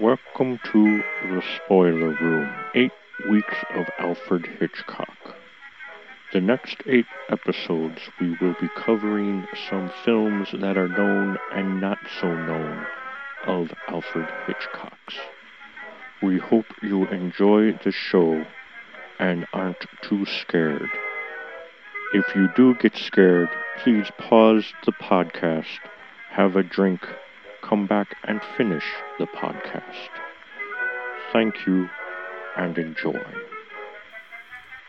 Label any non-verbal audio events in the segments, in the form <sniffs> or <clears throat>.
Welcome to the spoiler room. Eight weeks of Alfred Hitchcock. The next eight episodes, we will be covering some films that are known and not so known of Alfred Hitchcock's. We hope you enjoy the show and aren't too scared. If you do get scared, please pause the podcast, have a drink, come back and finish the podcast. Thank you and enjoy.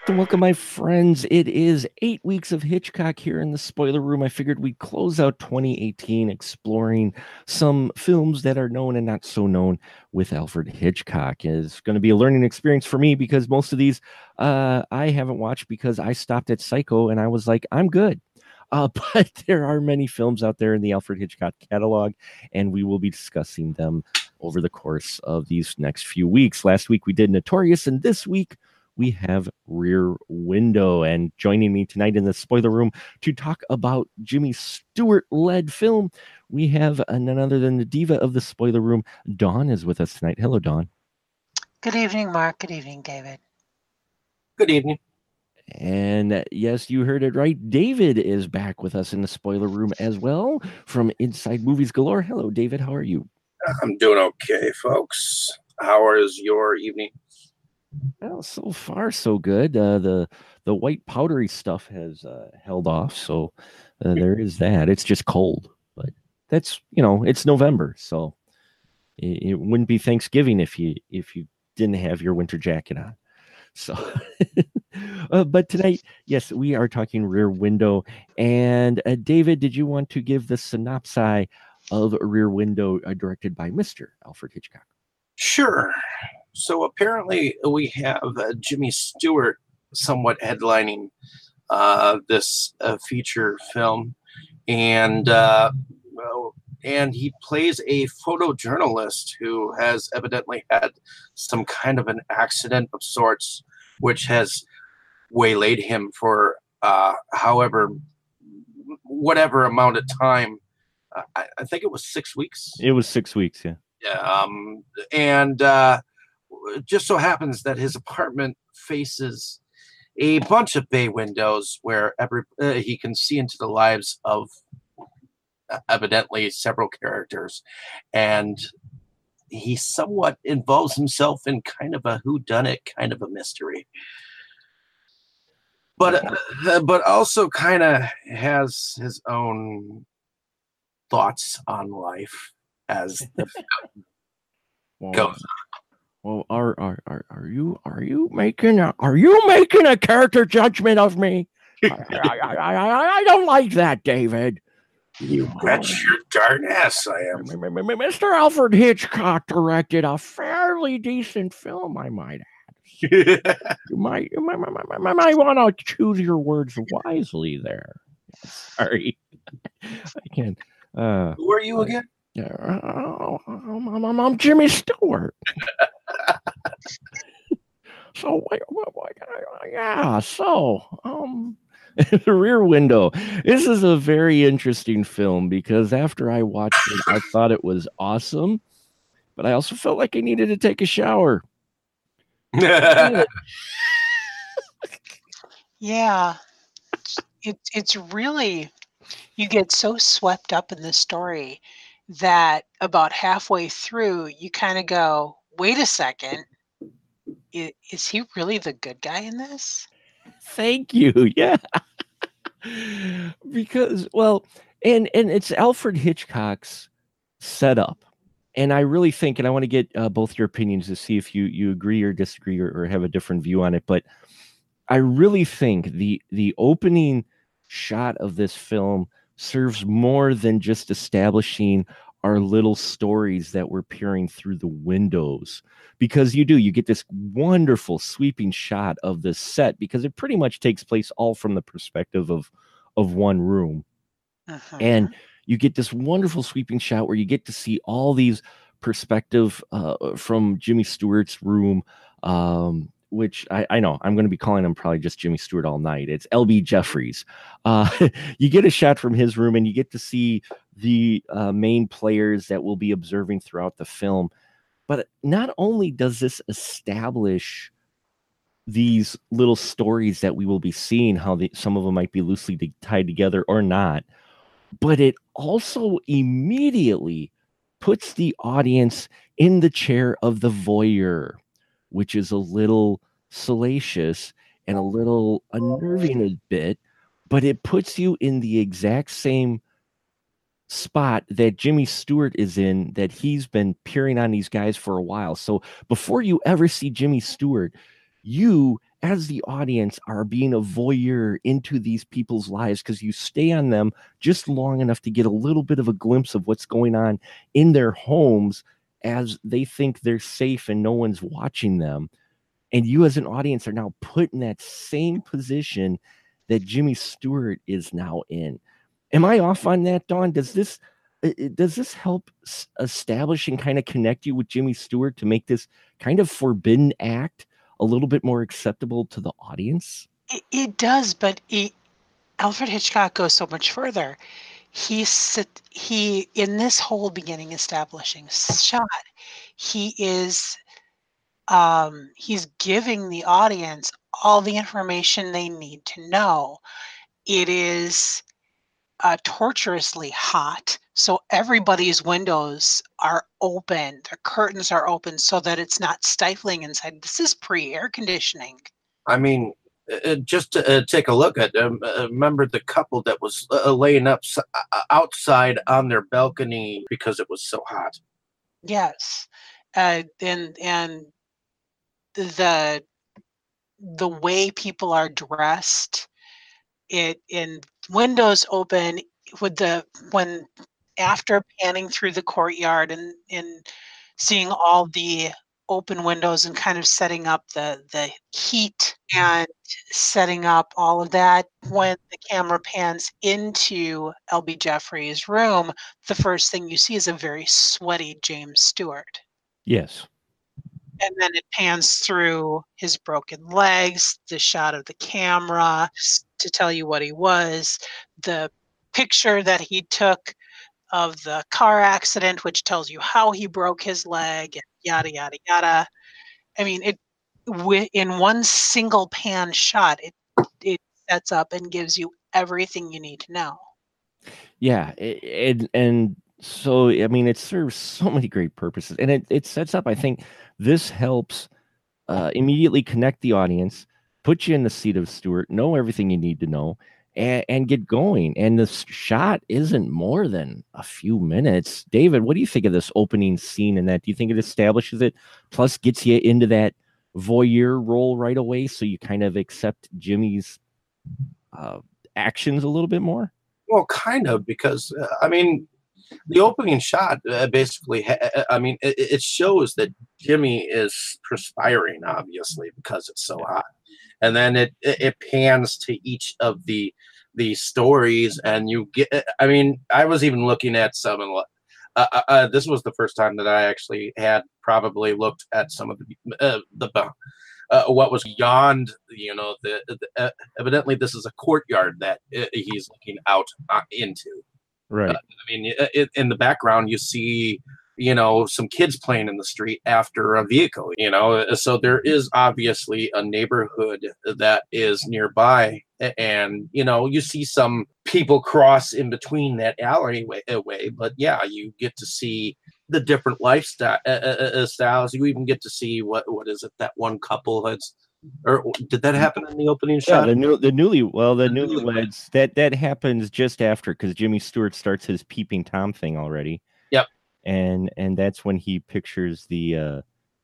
Welcome, my friends. It is eight weeks of Hitchcock here in the spoiler room. I figured we'd close out 2018 exploring some films that are known and not so known with Alfred Hitchcock. It's going to be a learning experience for me because most of these uh, I haven't watched because I stopped at Psycho and I was like, I'm good. Uh, <laughs> but there are many films out there in the Alfred Hitchcock catalog, and we will be discussing them over the course of these next few weeks. Last week we did Notorious, and this week we have Rear Window. And joining me tonight in the spoiler room to talk about Jimmy Stewart led film, we have none other than the diva of the spoiler room. Dawn is with us tonight. Hello, Dawn. Good evening, Mark. Good evening, David. Good evening. And yes, you heard it right. David is back with us in the spoiler room as well from Inside Movies Galore. Hello, David. How are you? I'm doing okay, folks. How is your evening? Well, so far so good. Uh, the the white powdery stuff has uh, held off, so uh, there is that. It's just cold, but that's you know it's November, so it, it wouldn't be Thanksgiving if you if you didn't have your winter jacket on. So, <laughs> uh, but tonight, yes, we are talking Rear Window. And uh, David, did you want to give the synopsis of Rear Window uh, directed by Mr. Alfred Hitchcock? Sure. So apparently, we have uh, Jimmy Stewart somewhat headlining uh, this uh, feature film, and and he plays a photojournalist who has evidently had some kind of an accident of sorts, which has waylaid him for uh, however, whatever amount of time. Uh, I, I, think it was six weeks. It was six weeks, yeah. Yeah, um, and uh, just so happens that his apartment faces a bunch of bay windows where every uh, he can see into the lives of evidently several characters, and he somewhat involves himself in kind of a whodunit kind of a mystery. But uh, but also kind of has his own thoughts on life as <laughs> the well, goes Well, are, are are are you are you making a are you making a character judgment of me? I, I, I, I, don't like that, David. You bet your darn ass I am. Mr. Alfred Hitchcock directed a fairly decent film, I might add. <laughs> you might, you might, might, might, might want to choose your words wisely there. Sorry, <laughs> I can't. Uh, Who are you again? Yeah, uh, I'm, I'm, I'm, Jimmy Stewart. <laughs> so wait, wait, wait, yeah, so um, <laughs> the rear window. This is a very interesting film because after I watched it, I thought it was awesome, but I also felt like I needed to take a shower. <laughs> yeah, it's it's really you get so swept up in the story that about halfway through you kind of go, "Wait a second, is, is he really the good guy in this?" Thank you. <laughs> Yeah. because well, and and it's Alfred Hitchcock's setup. And I really think, and I want to get uh, both your opinions to see if you you agree or disagree or, or have a different view on it. But I really think the the opening shot of this film serves more than just establishing our little stories that we're peering through the windows because you do you get this wonderful sweeping shot of the set because it pretty much takes place all from the perspective of of one room uh-huh. and you get this wonderful sweeping shot where you get to see all these perspective uh, from jimmy stewart's room um, which I, I, know I'm going to be calling him probably just Jimmy Stewart all night. It's LB Jeffries. Uh, <laughs> you get a shot from his room and you get to see the uh, main players that we'll be observing throughout the film. But not only does this establish these little stories that we will be seeing, how some of them might be loosely tied together or not, but it also immediately puts the audience in the chair of the voyeur, which is a little salacious and a little unnerving a bit, but it puts you in the exact same spot that Jimmy Stewart is in that he's been peering on these guys for a while. So before you ever see Jimmy Stewart, you as the audience are being a voyeur into these people's lives because you stay on them just long enough to get a little bit of a glimpse of what's going on in their homes as they think they're safe and no one's watching them. And you, as an audience, are now put in that same position that Jimmy Stewart is now in. Am I off on that, Dawn? Does this does this help establish and kind of connect you with Jimmy Stewart to make this kind of forbidden act a little bit more acceptable to the audience? It, it does, but Alfred Hitchcock goes so much further. He sit, he in this whole beginning establishing shot, he is um, he's giving the audience all the information they need to know. It is uh, torturously hot. So everybody's windows are open, the curtains are open so that it's not stifling inside. This is pre air conditioning. I mean, uh, uh, just to uh, take a look at um, uh, remember the couple that was uh, laying up outside on their balcony because it was so hot. Yes, and and the the way people are dressed it in windows open with the when after panning through the courtyard and and seeing all the open windows and kind of setting up the the heat mm-hmm. and setting up all of that when the camera pans into LB Jeffries' room the first thing you see is a very sweaty James Stewart. Yes and then it pans through his broken legs, the shot of the camera to tell you what he was, the picture that he took of the car accident, which tells you how he broke his leg, yada yada yada. I mean, it in one single pan shot, it it sets up and gives you everything you need to know. Yeah, and and so I mean, it serves so many great purposes, and it it sets up. I think this helps uh, immediately connect the audience, put you in the seat of Stewart, know everything you need to know, and, and get going. And the shot isn't more than a few minutes. David, what do you think of this opening scene and that? Do you think it establishes it, plus gets you into that voyeur role right away, so you kind of accept Jimmy's uh, actions a little bit more? Well, kind of, because uh, I mean, the opening shot uh, basically ha- uh, i mean it, it, shows that jimmy is perspiring obviously because it's so hot. And then it, it, it pans to each of the the stories and you get uh, i mean i was even looking at some and uh, uh, uh, this was the first time that i actually had probably looked at some of the the what was beyond you know the, the evidently this is a courtyard that he's looking out into Right. Uh, I mean, it, in the background, you see, you know, some kids playing in the street after a vehicle, you know, uh, so there is obviously a neighborhood that is nearby. And, you know, you see some people cross in between that alleyway, way, but yeah, you get to see the different lifestyle uh, uh, uh, styles. You even get to see what what is it that one couple that's or did that happen in the opening shot? Yeah, the new the newly well the, the newlyweds that that happens just after because Jimmy Stewart starts his peeping tom thing already. Yep. And and that's when he pictures the uh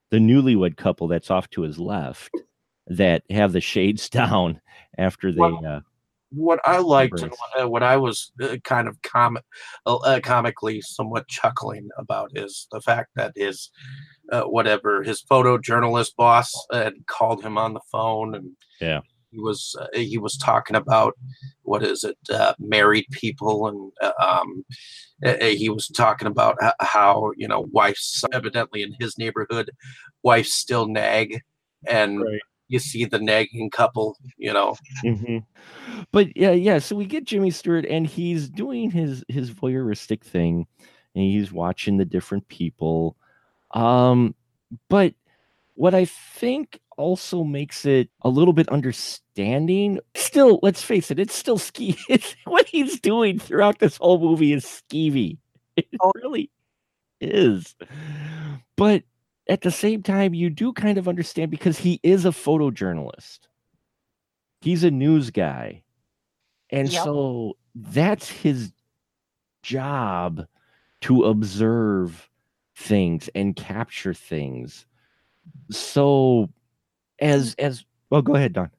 the newlywed couple that's off to his left that have the shades <laughs> down after they well, uh what I liked and what, uh, what I was uh, kind of comic, uh, uh, comically somewhat chuckling about is the fact that his uh, whatever his photojournalist boss had called him on the phone and yeah he was uh, he was talking about what is it uh, married people and uh, um, he was talking about how you know wives evidently in his neighborhood wives still nag and right. You see the nagging couple you know mm-hmm. but yeah yeah so we get jimmy stewart and he's doing his his voyeuristic thing and he's watching the different people Um, but what I think also makes it a little bit understanding. Still, let's face it, it's still ski. <laughs> It's, what he's doing throughout this whole movie is skeevy. It Oh. really is. But at the same time, you do kind of understand because he is a photojournalist. He's a news guy. And Yep. so that's his job to observe things and capture things. So as as well go ahead, Dawn.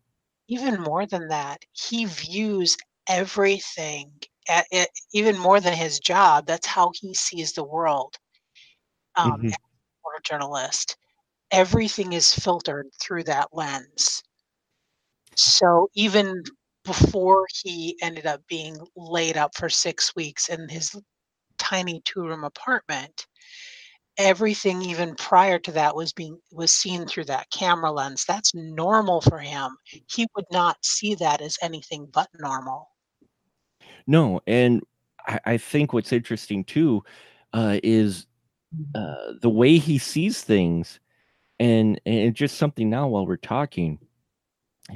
even more than that, he views everything at, at, even more than his job. That's how he sees the world. Um, Mhm. Journalist, everything is filtered through that lens. So even before he ended up being laid up for six weeks in his tiny two-room apartment, everything even prior to that was being was seen through that camera lens. That's normal for him. He would not see that as anything but normal. No, and I, I think what's interesting too uh, is uh, the way he sees things, and and just something now while we're talking,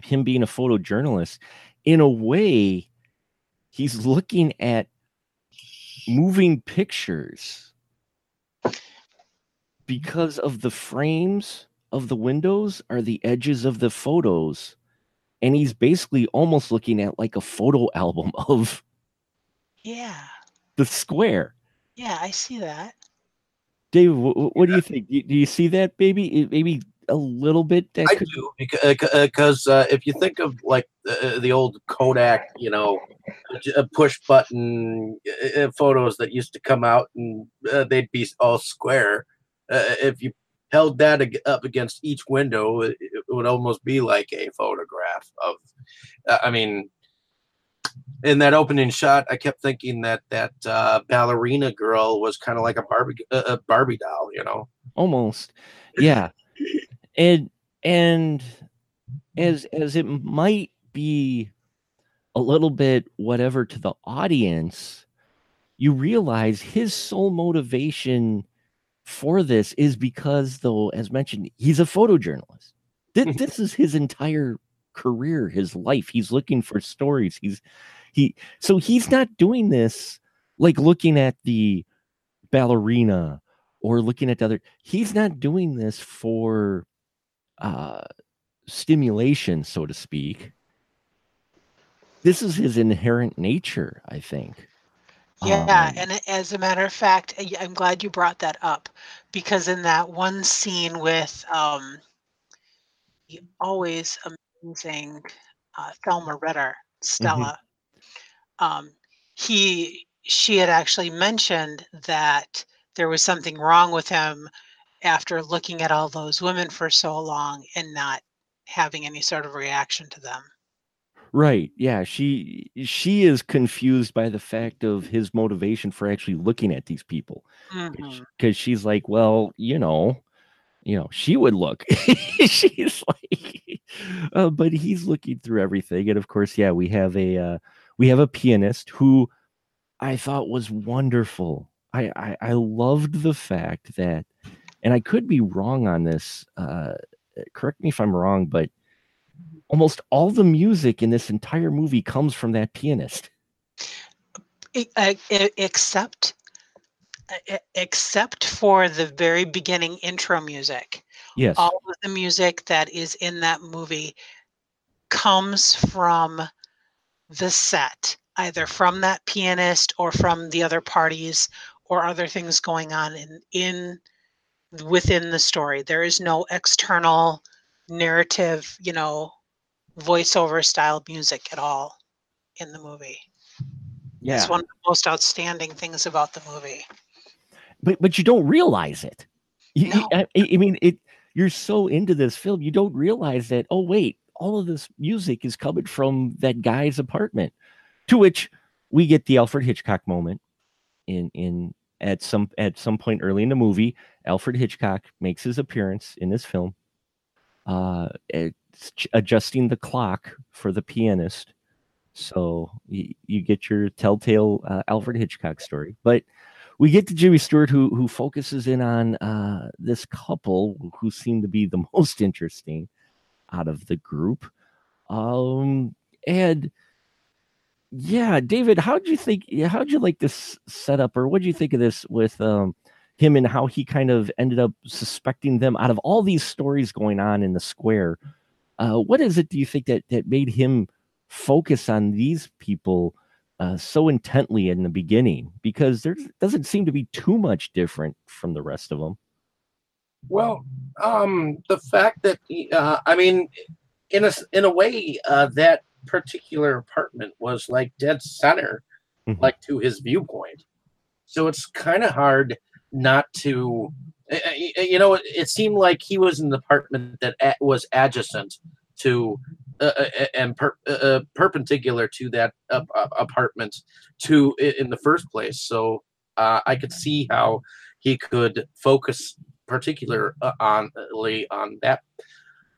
him being a photojournalist, in a way, he's looking at moving pictures because of the frames of the windows are the edges of the photos and he's basically almost looking at like a photo album <laughs> of Yeah. the square. Yeah, I see that. Dave, what, what do you think? Do you, do you see that, baby? Maybe a little bit. That I could, do because uh, if you think of like uh, the old Kodak, you know, uh, push button uh, uh, photos that used to come out and uh, they'd be all square. Uh, if you held that up against each window, it, it would almost be like a photograph of. Uh, I mean, in that opening shot, I kept thinking that that uh, ballerina girl was kind of like a Barbie, uh, a Barbie doll, you know. almost, yeah. and and as as it might be a little bit whatever to the audience, you realize his sole motivation for this is because, though, as mentioned, he's a photojournalist. Thi- <laughs> This is his entire career, his life. He's looking for stories. He's he so he's not doing this like looking at the ballerina or looking at the other. He's not doing this for uh stimulation, so to speak. This is his inherent nature, I think. Yeah, Um, and as a matter of fact, I- I'm glad you brought that up because in that one scene with um, the always amazing uh, Thelma Ritter, Stella, um, he she had actually mentioned that there was something wrong with him after looking at all those women for so long and not having any sort of reaction to them. Right. Yeah. She she is confused by the fact of his motivation for actually looking at these people. Because she's like, well, you know, you know, she would look. <laughs> she's like, uh, but he's looking through everything. And of course, yeah, we have a uh, we have a pianist who I thought was wonderful. I, I I loved the fact that, and I could be wrong on this. Uh, correct me if I'm wrong, but almost all the music in this entire movie comes from that pianist. Uh, except except for the very beginning intro music Yes. all of the music that is in that movie comes from the set either from that pianist or from the other parties or other things going on in in within the story there is no external narrative you know voiceover style music at all in the movie yeah. it's one of the most outstanding things about the movie but but you don't realize it. You, No. I, I mean, it. You're so into this film, you don't realize that. Oh wait, all of this music is coming from that guy's apartment. To which we get the Alfred Hitchcock moment in in at some at some point early in the movie. Alfred Hitchcock makes his appearance in this film, uh, adjusting the clock for the pianist. So you, you get your telltale uh, Alfred Hitchcock story, but we get to Jimmy Stewart, who who focuses in on uh, this couple who seem to be the <laughs> most interesting out of the group. Um, and yeah, David, how'd you think? How'd you like this setup, or what do you think of this with um, him and how he kind of ended up suspecting them out of all these stories going on in the square? Uh, what is it? Do you think that that made him focus on these people uh, so intently in the beginning? Because there doesn't seem to be too much different from the rest of them. Well, um, the fact that uh, I mean, in a in a way, uh, that particular apartment was like dead center, Mhm. like to his viewpoint. So it's kind of hard not to, uh, uh, you know, it, it seemed like he was in the apartment that was adjacent to uh, uh, and per, uh, uh, perpendicular to that uh, apartment to in the first place. So uh, I could see how he could focus particular uh, only on that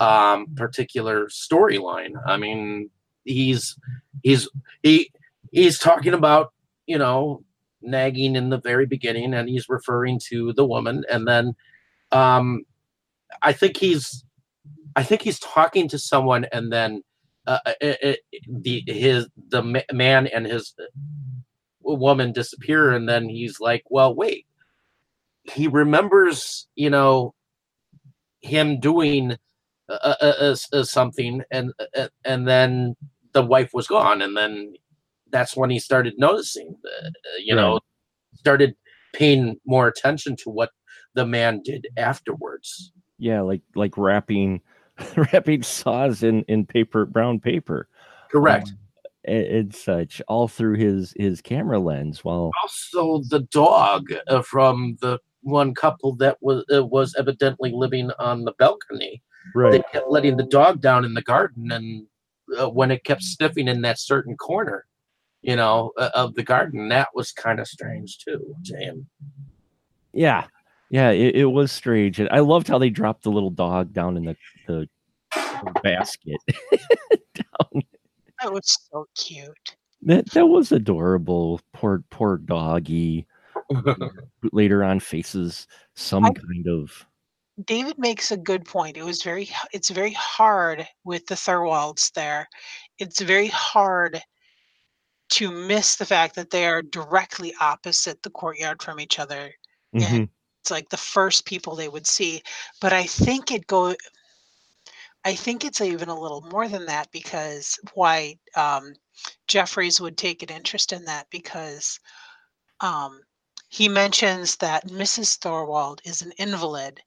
um particular storyline. I mean he's he's he he's talking about you know nagging in the very beginning and he's referring to the woman and then um i think he's i think he's talking to someone and then uh, it, it, the his the ma- man and his woman disappear and then he's like well wait he remembers you know him doing uh, uh, uh, uh, something and and then the wife was gone. And then that's when he started noticing you know started paying more attention to what the man did afterwards. Yeah, like like wrapping <laughs> wrapping saws in in paper brown paper. correct. Um, and, and such all through his his camera lens while also the dog uh, from the one couple that was uh, was evidently living on the balcony. Right. they kept letting the dog down in the garden and uh, when it kept sniffing in that certain corner you know uh, of the garden that was kind of strange too to him. Yeah. Yeah it, it was strange and i loved how they dropped the little dog down in the the, the basket. <laughs> Down. That was so cute. that that was adorable. Poor poor doggy. who <laughs> later on faces some I- kind of David makes a good point. It was very it's very hard with the Thorwalds there. It's very hard to miss the fact that they are directly opposite the courtyard from each other. Mhm. It's like the first people they would see. But I think it go I think it's even a little more than that because why um, Jeffries would take an interest in that because um, he mentions that Mrs. Thorwald is an invalid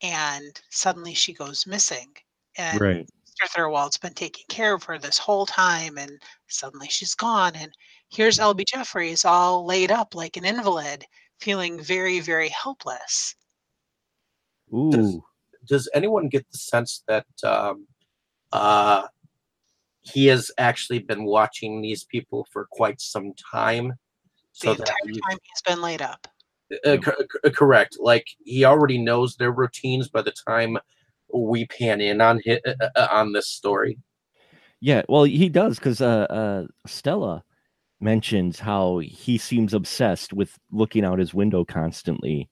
and suddenly she goes missing. And right Mr. Thorwald's been taking care of her this whole time and suddenly she's gone. And here's LB Jeffries all laid up like an invalid, feeling very, very helpless. ooh does anyone get the sense that um, uh, he has actually been watching these people for quite some time so the entire he- time he's been laid up. uh, co- co- correct like he already knows their routines by the time we pan in on hi- uh, uh, on this story Yeah, well, he does because uh, uh, Stella mentions how he seems obsessed with looking out his window constantly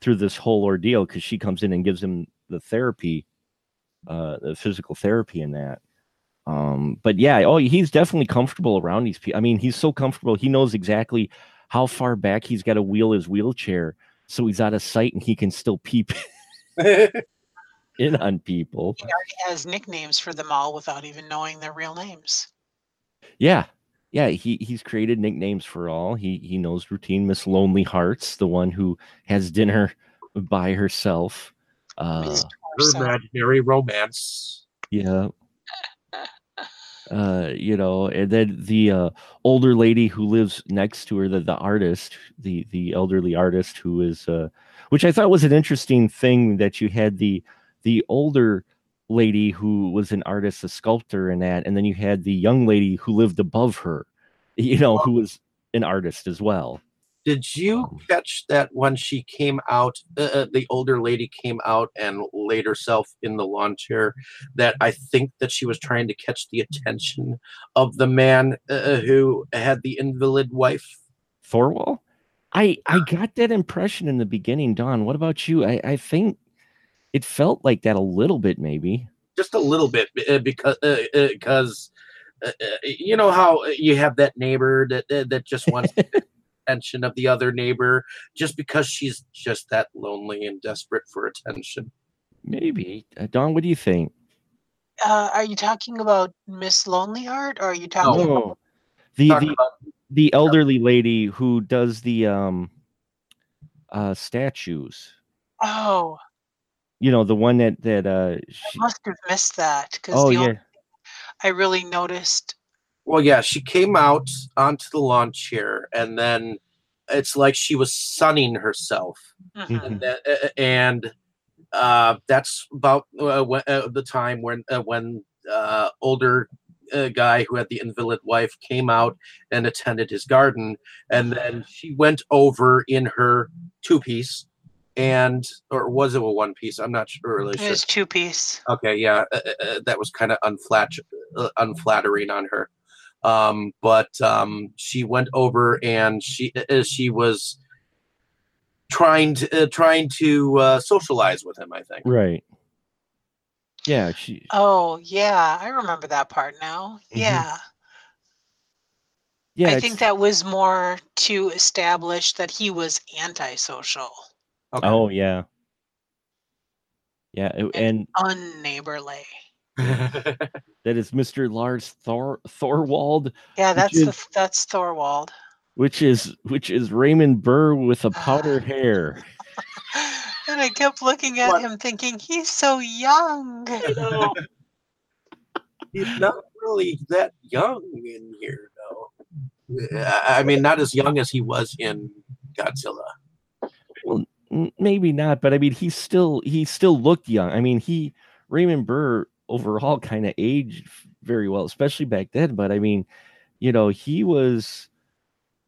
through this whole ordeal because she comes in and gives him the therapy, uh, the physical therapy in that. Um, but yeah, oh, he's definitely comfortable around these people. I mean, he's so comfortable. He knows exactly how far back he's got to wheel his wheelchair so he's out of sight and he can still peep <laughs> in on people. He already has nicknames for them all without even knowing their real names. Yeah. Yeah, he he's created nicknames for all. He he knows routine Miss Lonely Hearts, the one who has dinner by herself. Uh her imaginary romance yeah. Uh, you know, and then the uh, older lady who lives next to her, the the artist, the the elderly artist who is, uh, which I thought was an interesting thing that you had the the older lady who was an artist, a sculptor, and that, and then you had the young lady who lived above her, <laughs> you know, who was an artist as well. Did you Um, catch that when she came out, uh, uh, the older lady came out and laid herself in the lawn chair? That I think that she was trying to catch the attention of the man uh, who had the invalid wife. Thorwald? I I got that impression in the beginning, Dawn. What about you? I, I think it felt like that a little bit, maybe. just a little bit uh, because uh, uh, because uh, uh, you know how you have that neighbor that uh, that just wants <laughs> attention of the other neighbor just because she's just that lonely and desperate for attention. Maybe. Uh, Dawn, what do you think? Uh, are you talking about Miss Lonely Heart, or are you talking? about The Talk the about the elderly lady who does the um uh statues. Oh, You know, the one that that uh I must have missed that because Oh the only yeah. I really noticed. Well, yeah, she came out onto the lawn chair, and then it's like she was sunning herself. Mhm. and that, and uh, that's about uh, when, uh, the time when uh, when uh, older uh, guy who had the invalid wife came out and attended his garden, and then she went over in her two piece, and or was it a one piece? I'm not sure. Really It sure. was two piece. Okay, yeah, uh, uh, uh, that was kind of unflat, uh, unflattering on her. Um, but um, she went over and she uh, she was trying to uh, trying to uh, socialize with him. I think. Right. Yeah, she Oh yeah, I remember that part now. Mhm. Yeah, yeah, I it's- think that was more to establish that he was antisocial, Okay. Oh yeah. Yeah, it- and unneighborly. <laughs> that is Mr. Lars Thor Thorwald, Yeah, that's is- the, that's Thorwald. which is which is Raymond Burr with a powdered <sighs> hair. <laughs> And I kept looking at What? him thinking, he's so young. <laughs> He's not really that young in here, though. Mm. I I mean, not as young as he was in Godzilla. Well, Maybe not, but I mean he still he still looked young. I mean he Raymond Burr overall kind of aged very well, especially back then. But I mean, you know, he was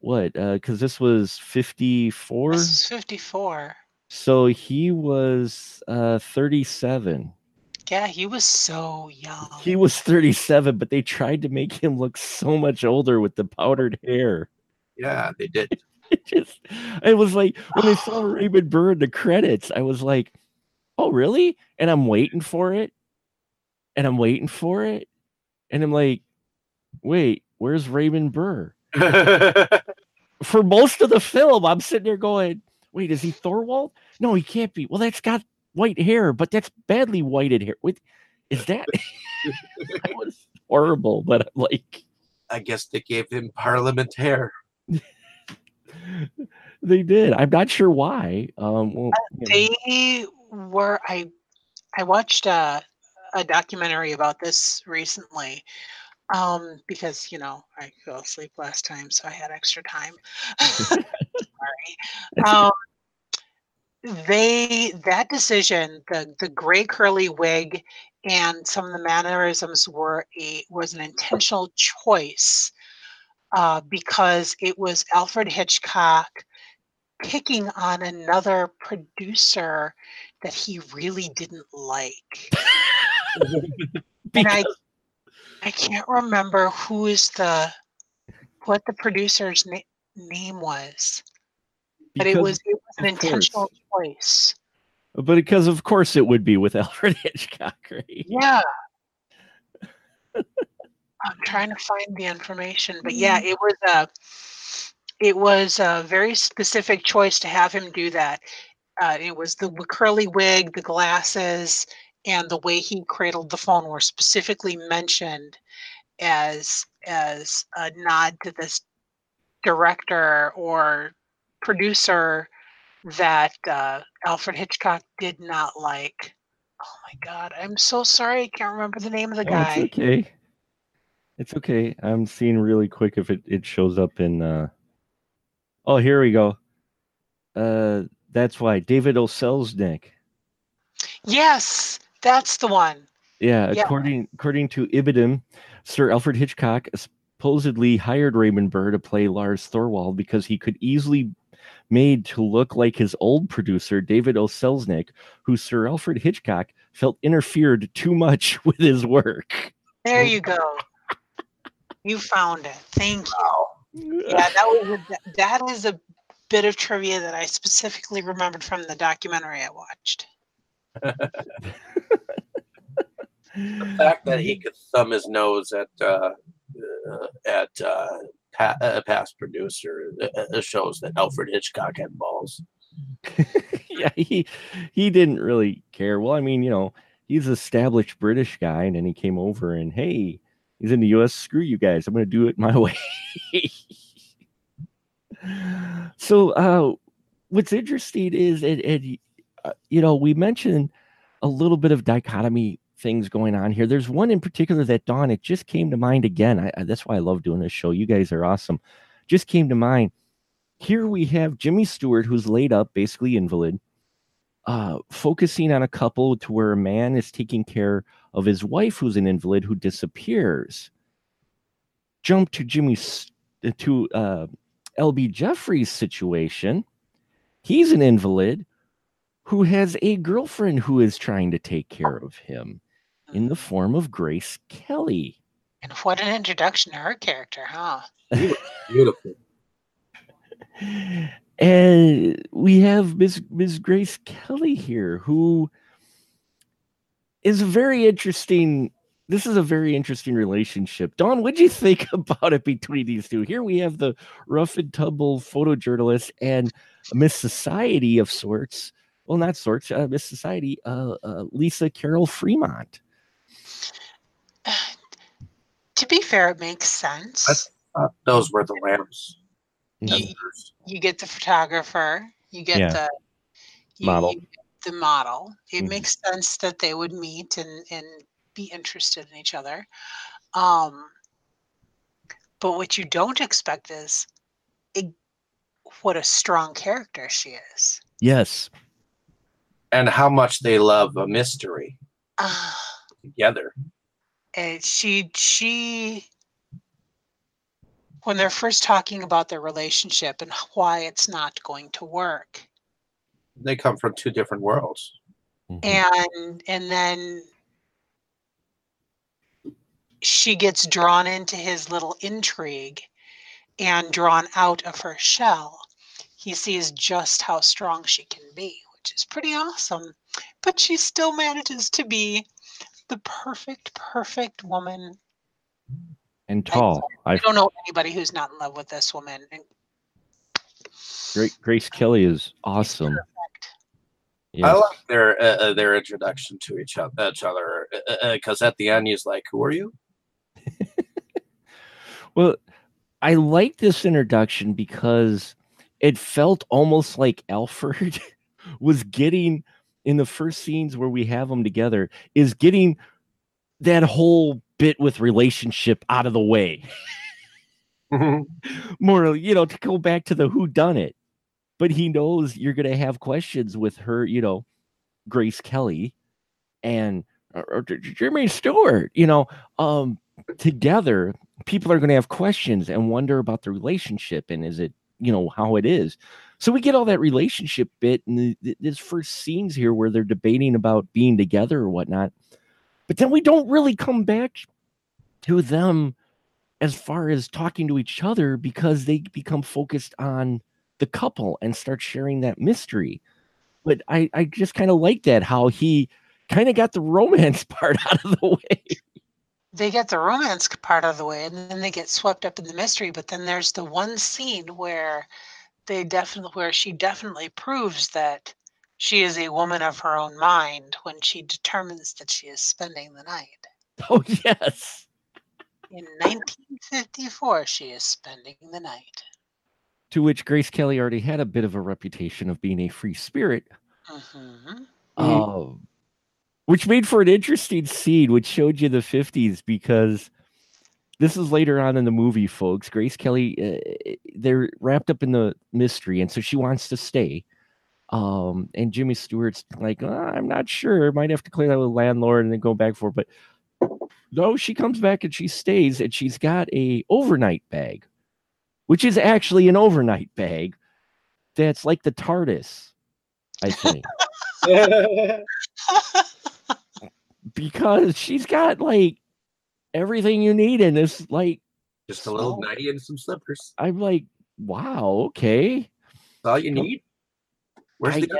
what? Because this was fifty four, This is 54. so he was uh thirty seven. Yeah, he was so young. He was 37, but they tried to make him look so much older with the powdered hair. Yeah, they did. <laughs> It just, it was like when I saw <sighs> Raymond Burr in the credits, I was like, oh, really? And I'm waiting for it. And I'm waiting for it. And I'm like, wait, where's Raymond Burr? <laughs> For most of the film, I'm sitting there going, wait, is he Thorwald? No, he can't be. Well, that's got white hair, but that's badly whited hair. Wait, is that? <laughs> <laughs> that was horrible, but I'm like, I guess they gave him Parliament hair. they did. I'm not sure why. Um, well, you know. They were I I watched a, a documentary about this recently. Um, because you know, I fell asleep last time, so I had extra time. <laughs> Sorry. Um, they that decision, the the gray curly wig and some of the mannerisms were a was an intentional choice uh, because it was Alfred Hitchcock picking on another producer that he really didn't like. And I I can't remember who is the what the producer's na- name was, but it was it was an of course. intentional choice. but because of course it would be with <laughs> Alfred Hitchcock, right? Yeah. I'm trying to find the information, but yeah, it was a it was a very specific choice to have him do that. Uh, it was the curly wig, the glasses, and the way he cradled the phone were specifically mentioned as as a nod to this director or producer that uh, Alfred Hitchcock did not like. Oh my god, I'm so sorry. I can't remember the name of the Oh, guy. it's okay. It's okay. I'm seeing really quick if it, it shows up in uh Oh, here we go. Uh that's why David O. Selznick. Yes, that's the one. Yeah, Yeah. according according to IMDb, Sir Alfred Hitchcock supposedly hired Raymond Burr to play Lars Thorwald because he could easily made to look like his old producer David O. Selznick, who Sir Alfred Hitchcock felt interfered too much <laughs> with his work. There you go. You found it. Thank you. Wow. Yeah, that was a, that is a bit of trivia that I specifically remembered from the documentary I watched. The fact that he could thumb his nose at uh, uh, at uh, pa- a past producer uh, uh, shows that Alfred Hitchcock had balls. <laughs> yeah, he he didn't really care. Well, I mean, you know, he's an established British guy, and then he came over and hey, he's in the U.S. Screw you guys, I'm going to do it my <laughs> way. so, uh, what's interesting is, it, it uh, you know, we mentioned a little bit of dichotomy things going on here. There's one in particular that Dawn, it just came to mind again. I, I, that's why I love doing this show. You guys are awesome. Just came to mind. Here we have Jimmy Stewart, who's laid up, basically invalid, uh, focusing on a couple to where a man is taking care of his wife, who's an invalid, who disappears. Jump to Jimmy to uh, LB Jeffries' situation. He's an invalid who has a girlfriend who is trying to take care of him in the mm. form of Grace Kelly. And what an introduction to her character, huh? <laughs> Beautiful. and we have Miss Miss Grace Kelly here, who is a very interesting. This is a very interesting relationship. Dawn, what do you think <laughs> about it between these two? Here we have the rough and tumble photojournalist and Miss Society of sorts. Well, not sorts, uh, Miss Society, uh, uh, Lisa Carol Fremont. <sighs> To be fair, it makes sense. Uh, those were the lamps. You, you get the photographer, you get Yeah. the you- Model. you get the model. It Mhm. makes sense that they would meet and and be interested in each other. Um, but what you don't expect is it, what a strong character she is. Yes. And how much they love a mystery Uh, together. and she she when they're first talking about their relationship and why it's not going to work They come from two different worlds. Mhm. and and then she gets drawn into his little intrigue and drawn out of her shell he sees just how strong she can be which is pretty awesome but she still manages to be the perfect perfect woman and tall. i I don't know anybody who's not in love with this woman Great Grace Kelly is awesome. I like their uh, uh, their introduction to each other, each other, because at the end he's like, "Who are you?" <laughs> Well, I like this introduction because it felt almost like Alfred <laughs> was getting in the first scenes where we have them together is getting that whole bit with relationship out of the way. <laughs> More, you know, to go back to the who done it. But he knows you're going to have questions with her, you know, Grace Kelly and or, or Jeremy Stewart, you know, um together people are going to have questions and wonder about the relationship and is it you know how it is so we get all that relationship bit and this first scenes here where they're debating about being together or whatnot but then we don't really come back to them as far as talking to each other because they become focused on the couple and start sharing that mystery. But i i just kind of like that how he kind of got the romance <laughs> part out of the way. They get the romance part out of the way and then they get swept up in the mystery but then there's the one scene where they definitely where she definitely proves that she is a woman of her own mind when she determines that she is spending the night. <laughs> Oh yes. In 1954 she is spending the night. To which Grace Kelly already had a bit of a reputation of being a free spirit, hmm uh, which made for an interesting scene, which showed you the 50s because this is later on in the movie, folks. Grace Kelly, uh, they're wrapped up in the mystery, and so she wants to stay. Um, and Jimmy Stewart's like, "Uh, I'm not sure. Might have to clear that with landlord and then go back for it. But no, she comes back and she stays, and she's got a overnight bag, which is actually an overnight bag that's like the TARDIS, I think. <laughs> because she's got like everything you need in this like Just a little So- nightie and some slippers. i'm like wow okay all you need. Where's I the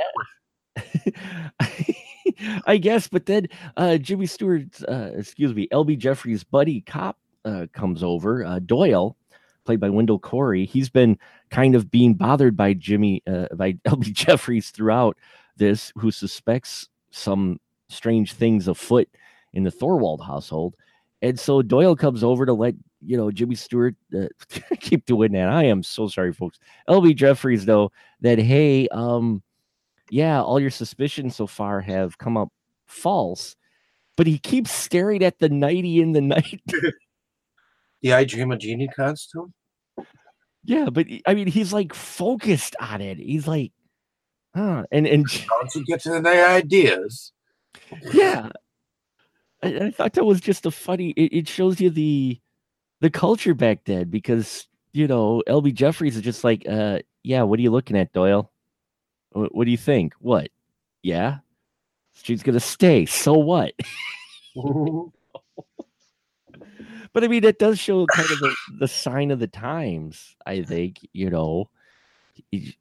guess. <laughs> I guess, but then uh, Jimmy Stewart's, uh, excuse me, LB Jeffries' buddy cop uh, comes over. Uh, Doyle, played by Wendell Corey, he's been kind of being bothered by Jimmy, uh, by <laughs> LB Jeffries throughout this, who suspects some strange things afoot in the Thorwald household. And so Doyle comes over to let you know Jimmy Stewart uh, <laughs> keep doing that. I am so sorry, folks. LB Jeffries though that hey, um, yeah, all your suspicions so far have come up false, but he keeps staring at the nighty in the <laughs> night. the I Dream of Jeannie costume? yeah, but I mean, he's like focused on it. He's like, huh, and and Once you get to the ideas, yeah, I, I thought that was just a funny. It, it shows you the the culture back then because you know LB Jeffries is just like, uh, yeah, what are you looking at, Doyle? What, what do you think? What? Yeah, she's gonna stay. So what? <laughs> but I mean, it does show kind of the, the sign of the times. I think you know,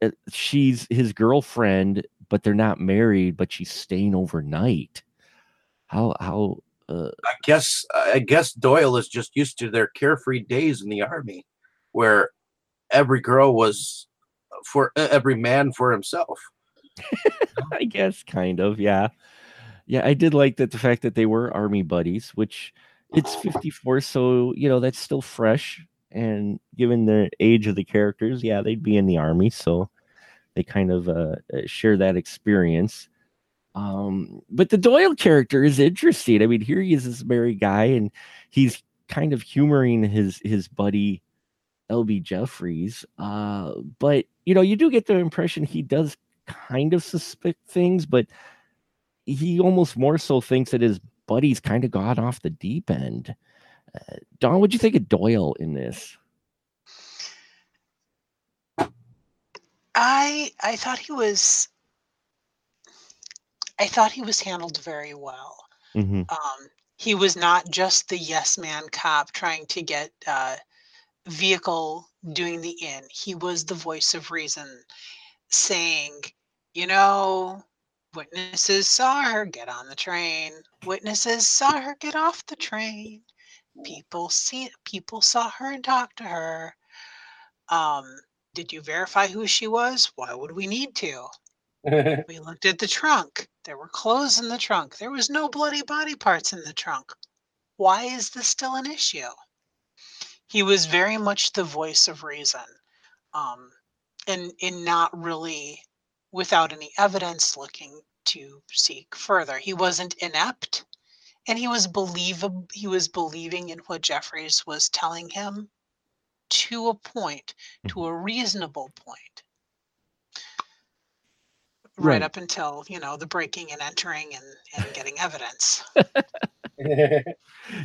uh, she's his girlfriend, but they're not married. But she's staying overnight. How how uh, I guess I guess Doyle is just used to their carefree days in the army, where every girl was for every man for himself. <laughs> I guess kind of, yeah. Yeah, I did like that the fact that they were army buddies, which it's 54, so you know that's still fresh. And given the age of the characters, yeah, they'd be in the army, so they kind of uh, uh, share that experience. Um, but the Doyle character is interesting. I mean, here he is this married guy, and he's kind of humoring his his buddy LB Jeffries. Uh, but you know, you do get the impression he does kind of suspect things, but he almost more so thinks that his buddy's kind of gone off the deep end. Uh, Dawn, what'd you think of Doyle in this? I I thought he was I thought he was handled very well. Mm-hmm. Um, he was not just the yes man cop trying to get uh, vehicle doing the in. He was the voice of reason, saying, you know, witnesses saw her get on the train. Witnesses saw her get off the train. People see people saw her and talked to her. Um, did you verify who she was? Why would we need to? <laughs> We looked at the trunk. There were clothes in the trunk. There was no bloody body parts in the trunk. Why is this still an issue? He was very much the voice of reason, um, and in not really without any evidence looking to seek further. He wasn't inept, and he was believable. He was believing in what Jeffries was telling him to a point, to a reasonable point right, Right. up until you know the breaking and entering and, and getting evidence <laughs>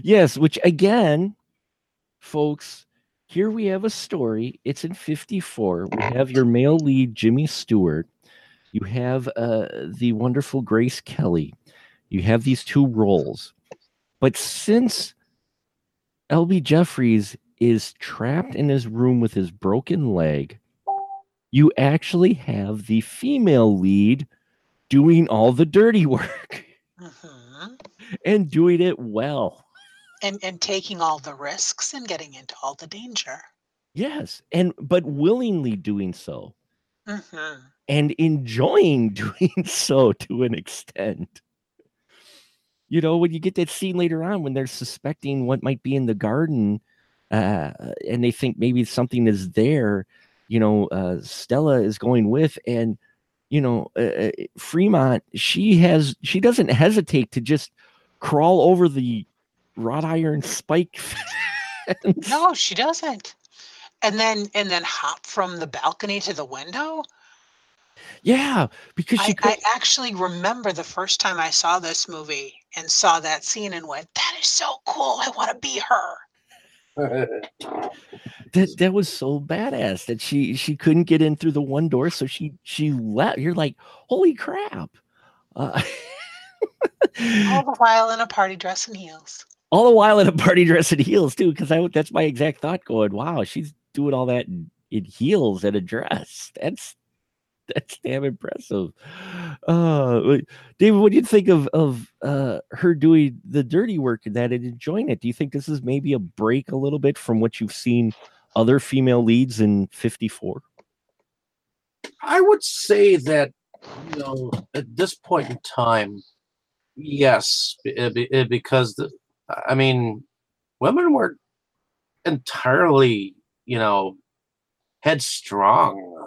Yes, which again, folks, here we have a story. It's in 54. We have your male lead, Jimmy Stewart. You have uh, the wonderful Grace Kelly. You have these two roles. But since LB Jeffries is trapped in his room with his broken leg, you actually have the female lead doing all the dirty <laughs> work Mhm. and doing it well. and and taking all the risks and getting into all the danger Yes, and but willingly doing so Mhm. and enjoying <laughs> doing so to an extent. You know, when you get that scene later on when they're suspecting what might be in the garden, uh, and they think maybe something is there, you know, uh, Stella is going with, and you know, uh, uh, Fremont, she has, she doesn't hesitate to just crawl over the wrought iron spike. <laughs> fence. no she doesn't and then and then hop from the balcony to the window Yeah, because she I, could, I actually remember the first time i saw this movie and saw that scene and went that is so cool i want to be her that that was so badass that she she couldn't get in through the one door, so she she left. You're like, holy crap! Uh, all the <laughs> while in a party dress and heels all the while in a party dress and heels too, because I that's my exact thought. Going, wow, she's doing all that in, in heels and a dress. That's <laughs> That's damn impressive. Uh, David, what do you think of of uh, her doing the dirty work in that and enjoying it? Do you think this is maybe a break a little bit from what you've seen other female leads in 54? I would say that you know at this point in time, yes, because the, I mean, women were entirely you know headstrong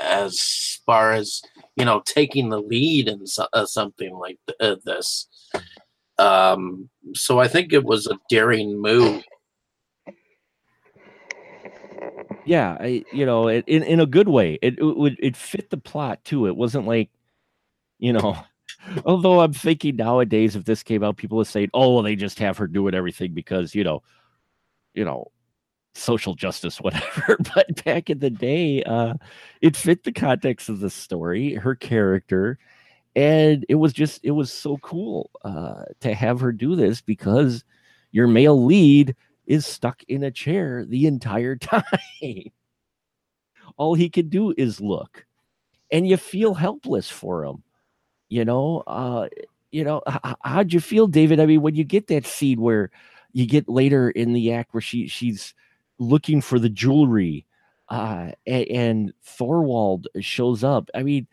as far as you know taking the lead in so, uh, something like th- uh, this. Um, so I think it was a daring move yeah, I, you know, it, in in a good way. It, would it fit the plot too. It wasn't like, you know, <laughs> although I'm thinking nowadays if this came out, people would say, "Oh, well, they just have her doing everything because you know, you know, social justice, <laughs> whatever." but back in the day, uh, it fit the context of the story, her character, and it was just it was so cool uh, to have her do this because your male lead is stuck in a chair the entire <laughs> time. All he can do is look, and you feel helpless for him. You know, uh, you know, h- how'd you feel, David? I mean, when you get that scene where you get later in the act where she she's looking for the jewelry, uh, and, and Thorwald shows up. I mean,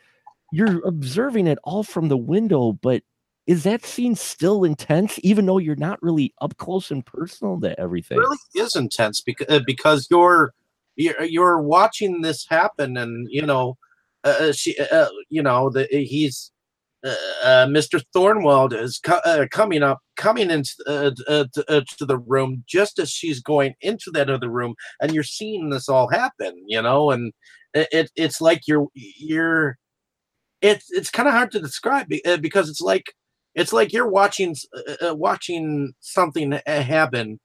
you're observing it all from the window, but is that scene still intense even though you're not really up close and personal to everything it really is intense because uh, because you're you're, you're watching this happen and you know uh, uh she uh, uh, you know the he's uh, Mr. Thornwald is co- coming up, coming into to, to, the room just as she's going into that other room, and you're seeing this all happen, you know, and it, it it's like you're you're it's it's kind of hard to describe because it's like it's like you're watching uh, uh watching something happen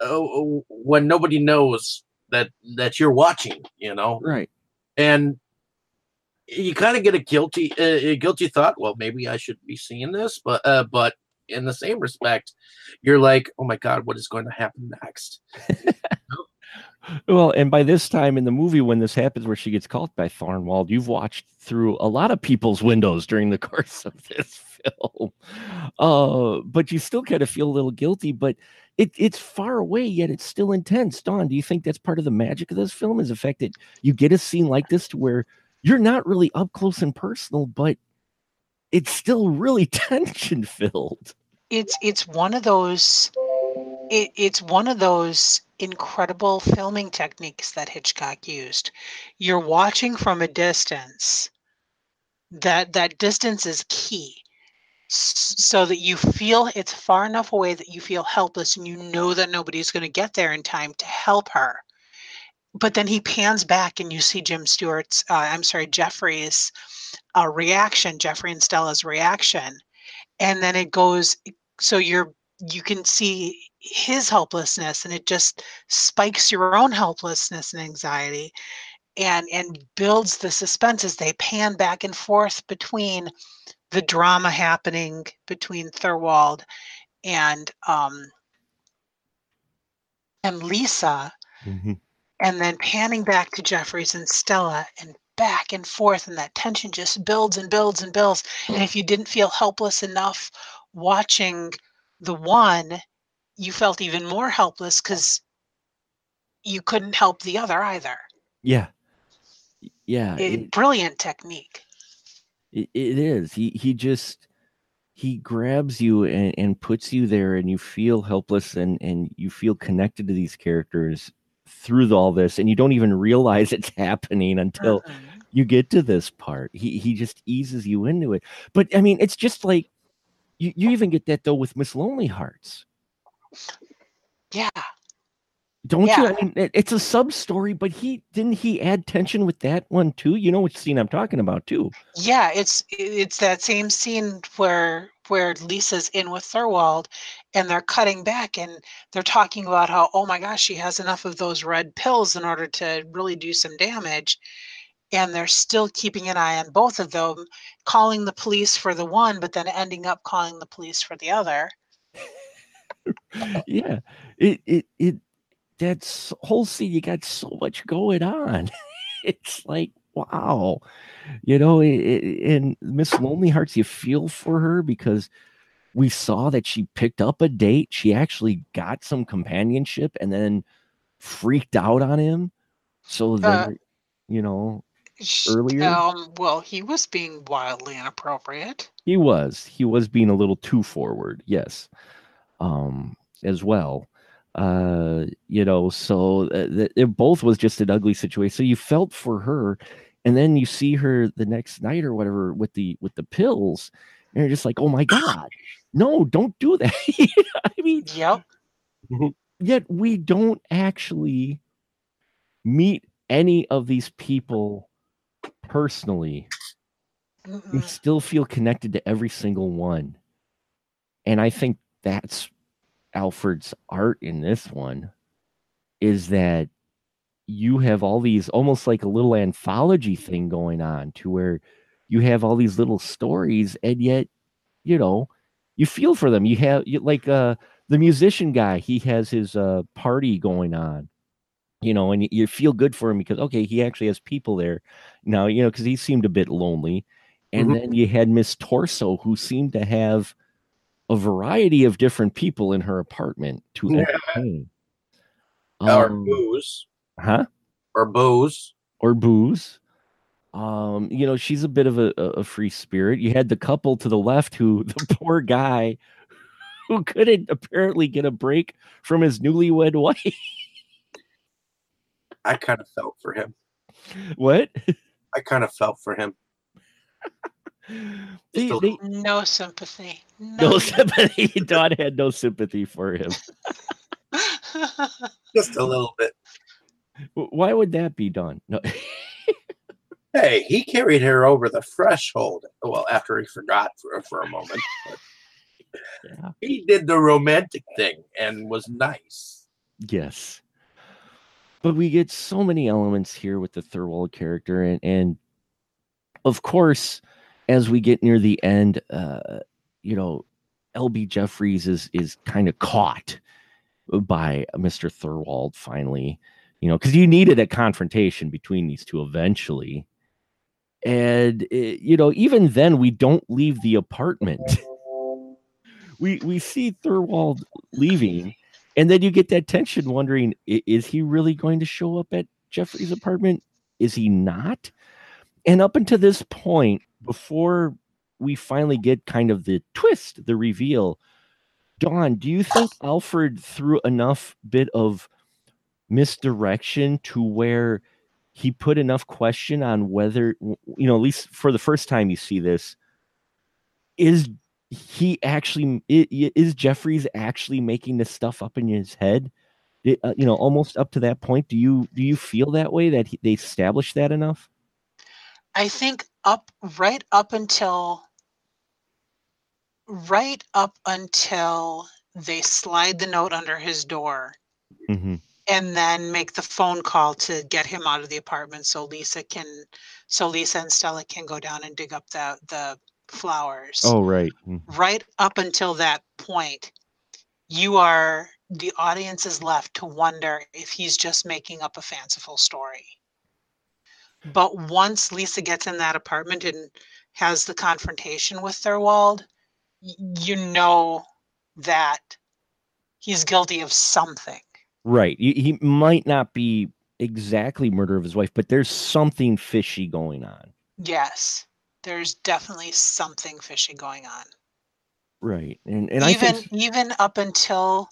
uh, when nobody knows that that you're watching. You know, right? And you kind of get a guilty uh, a guilty thought. Well, maybe I should be seeing this, but uh, but in the same respect, you're like, oh my god, what is going to happen next? Well, and by this time in the movie, when this happens, where she gets caught by Thorwald, you've watched through a lot of people's windows during the <laughs> course of this film. Uh, but you still kind of feel a little guilty, but it, it's far away, yet it's still intense. Dawn, do you think that's part of the magic of this film? Is the fact that you get a scene like this to where you're not really up close and personal, but it's still really <laughs> tension filled. It's it's one of those it, it's one of those incredible filming techniques that Hitchcock used. You're watching from a distance. That that distance is key so that you feel it's far enough away that you feel helpless and you know that nobody's going to get there in time to help her. But then he pans back and you see Jim Stewart's, uh, I'm sorry, Jeffrey's uh, reaction, Jeffrey and Stella's reaction. And then it goes, so you're, you can see his helplessness and it just spikes your own helplessness and anxiety and and builds the suspense as they pan back and forth between the drama happening between Thorwald and um, and Lisa, mm-hmm. And then panning back to Jeffries and Stella, and back and forth, and that tension just builds and builds and builds. And if you didn't feel helpless enough watching the one, you felt even more helpless because you couldn't help the other either. Yeah, yeah, it, it, brilliant technique. It, it is. He he just he grabs you and, and puts you there and you feel helpless and and you feel connected to these characters through all this and you don't even realize <laughs> it's happening until uh-huh. you get to this part he he just eases you into it but i mean it's just like you, you even get that though with miss lonely hearts yeah don't yeah. you? I mean, it's a sub story, but he didn't he add tension with that one too? You know which scene I'm talking about too. Yeah, it's it's that same scene where where Lisa's in with Thorwald and they're cutting back and they're talking about how oh my gosh she has enough of those red pills in order to really do some damage and they're still keeping an eye on both of them calling the police for the one but then ending up calling the police for the other yeah it it it that whole scene, you got so much going on. <laughs> it's like wow. You know, i- i- in Miss Lonely Hearts, you feel for her because we saw that she picked up a date. She actually got some companionship and then freaked out on him. So then, Uh, you know, Earlier? Um, well, he was being wildly inappropriate. he was he was being a little too forward yes um as well uh you know so uh, th- it both was just an ugly situation so you felt for her and then you see her the next night or whatever with the with the pills and you're just like oh my <sniffs> god no don't do that <laughs> i mean Yep. Mm-hmm. yet we don't actually meet any of these people personally we Mm-mm. still feel connected to every single one. And I think that's Alfred's art in this one is that you have all these almost like a little anthology thing going on to where you have all these little stories and yet you know you feel for them you have you, like uh the musician guy he has his uh party going on you know and you, feel good for him because okay he actually has people there now you know because he seemed a bit lonely and Mhm. then you had Miss Torso, who seemed to have a variety of different people in her apartment to Yeah. entertain. or Um, booze, huh? or booze. Or booze. Um, you know, she's a bit of a, a a free spirit. You had the couple to the left who <laughs> the poor guy <laughs> who couldn't apparently get a break from his newlywed <laughs> wife. I kind of felt for him. what? I kind of felt for him. They- they- No sympathy. no No. sympathy. Dawn had no sympathy for him. Just a little bit. Why would that be done? No. Hey, he carried her over the threshold. Well, after he forgot for, for a moment. Yeah. He did the romantic thing and was nice. Yes. But we get so many elements here with the Thorwald character and and of course as we get near the end uh you know LB Jeffries is is kind of caught by Mr. Thorwald finally, you know, cuz you needed a confrontation between these two eventually. And eh, you know, even then we don't leave the apartment. <laughs> We we see Thorwald leaving and then you get that tension wondering is he really going to show up at Jeffrey's apartment? Is he not? And up until this point, before we finally get kind of the twist, the reveal, Dawn, do you think Alfred threw enough bit of misdirection to where he put enough question on whether, you know, at least for the first time you see this, is he actually is Jeffries actually making this stuff up in his head? Uh, you know, almost up to that point. Do you do you feel that way that he, they established that enough? I think up right up until right up until they slide the note under his door Mm-hmm. And then make the phone call to get him out of the apartment so Lisa can so Lisa and Stella can go down and dig up the the flowers. Oh, right. Mm. Right up until that point, you are the audience is left to wonder if he's just making up a fanciful story. But once Lisa gets in that apartment and has the confrontation with Thorwald, you know that he's guilty of something. Right. He, he might not be exactly murder of his wife, but there's something fishy going on. Yes, there's definitely something fishy going on. Right. And and I even think even up until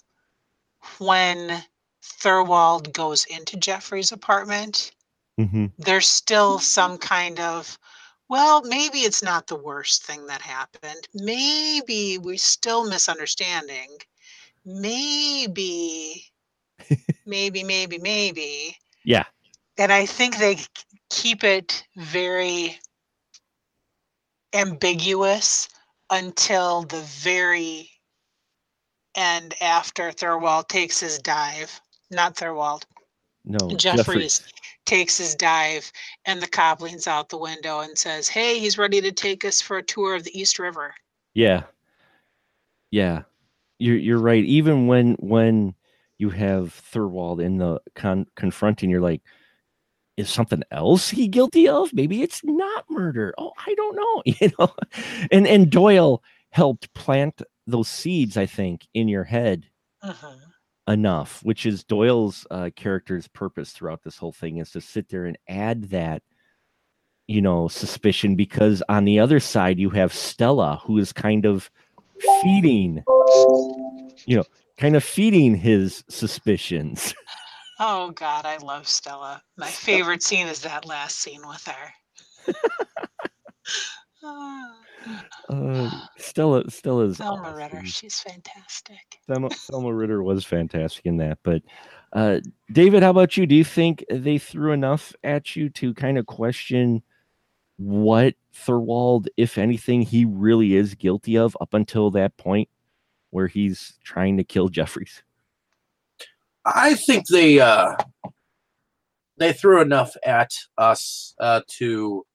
when Thorwald goes into Jeffrey's apartment, Mhm. there's still some kind of well, maybe it's not the worst thing that happened. Maybe we're still misunderstanding. Maybe, maybe, maybe, maybe. Yeah. And I think they keep it very ambiguous until the very end after Thorwald takes his dive. Not Thorwald, no Jeffries takes his dive, and the cop leans out the window and says, Hey, he's ready to take us for a tour of the East River. Yeah. Yeah. You're you're right. Even when when you have Thorwald in the con- confronting, you're like, is something else he guilty of? Maybe it's not murder. Oh, I don't know. <laughs> You know, and and Doyle helped plant those seeds, I think, in your head Uh-huh. enough, which is Doyle's uh, character's purpose throughout this whole thing is to sit there and add that, you know, suspicion because on the other side you have Stella who is kind of feeding, you know, kind of feeding his suspicions. <laughs> Oh God, I love Stella. My favorite scene is that last scene with her. <sighs> Ah, Uh, Stella, Stella's Thelma Ritter, she's fantastic. Thelma, <laughs> Thelma Ritter was fantastic in that. But uh, David, how about you? Do you think they threw enough at you to kind of question what Thorwald, if anything, he really is guilty of up until that point where he's trying to kill Jeffries? I think they uh, they threw enough at us uh, to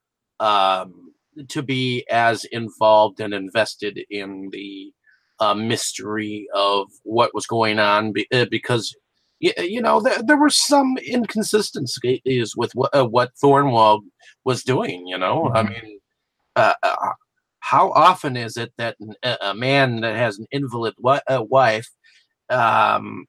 um, to be as involved and invested in the uh, mystery of what was going on be, uh, because y- you know there, there were some inconsistencies with what, uh, what Thornwald was doing. You know, I Mhm. mean, uh, uh, how often is it that a, man that has an invalid wi- wife um,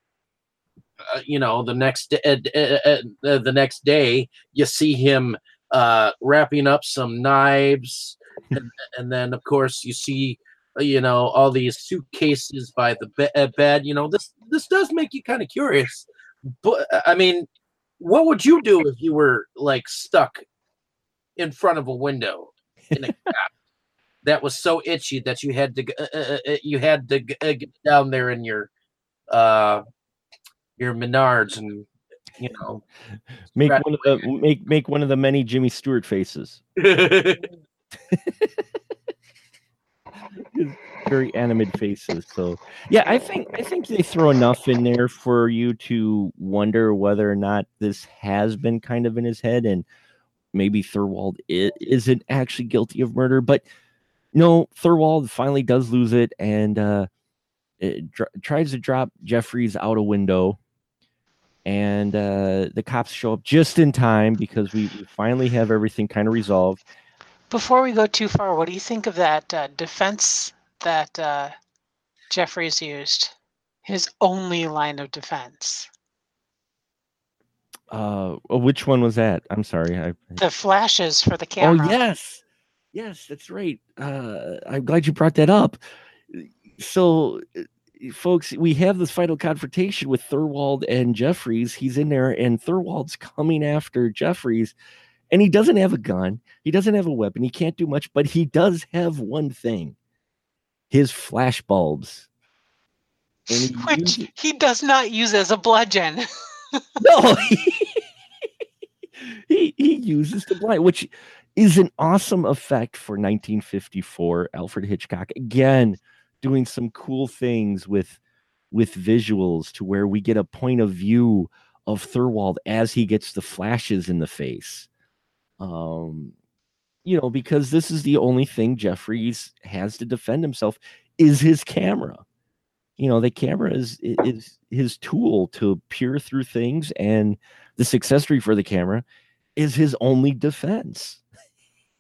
uh, you know the next uh, uh, the next day you see him uh wrapping up some knives and, and then of course you see you know all these suitcases by the be- bed you know this this does make you kind of curious. But i mean what would you do if you were like stuck in front of a window in a <laughs> that was so itchy that you had to uh, uh, uh, you had to uh, get down there in your uh your Menards and you know <laughs> Make one of the make make one of the many Jimmy Stewart faces. <laughs> <laughs> very animated faces. So yeah, I think I think they throw enough in there for you to wonder whether or not this has been kind of in his head, and maybe Thorwald i- isn't actually guilty of murder. But no, Thorwald finally does lose it and uh, it dr- tries to drop Jeffries out a window. And uh, the cops show up just in time because we, we finally have everything kind of resolved. Before we go too far, what do you think of that uh, defense that uh, Jeffries used? His only line of defense. Uh, oh, which one was that? I'm sorry. I, The flashes for the camera. Oh yes, yes, that's right. Uh, I'm glad you brought that up. So, uh, folks, we have this final confrontation with Thorwald and Jeffries. He's in there, and Thorwald's coming after Jeffries, and he doesn't have a gun. He doesn't have a weapon. He can't do much, but he does have one thing: his flash bulbs. And he Which uses- he does not use as a bludgeon. <laughs> no, <laughs> he he uses the blind, which is an awesome effect for 1954 Alfred Hitchcock. Again, doing some cool things with with visuals to where we get a point of view of Thorwald as he gets the flashes in the face. Um, you know, because this is the only thing Jeffries has to defend himself is his camera you know the camera is is his tool to peer through things and the accessory for the camera is his only defense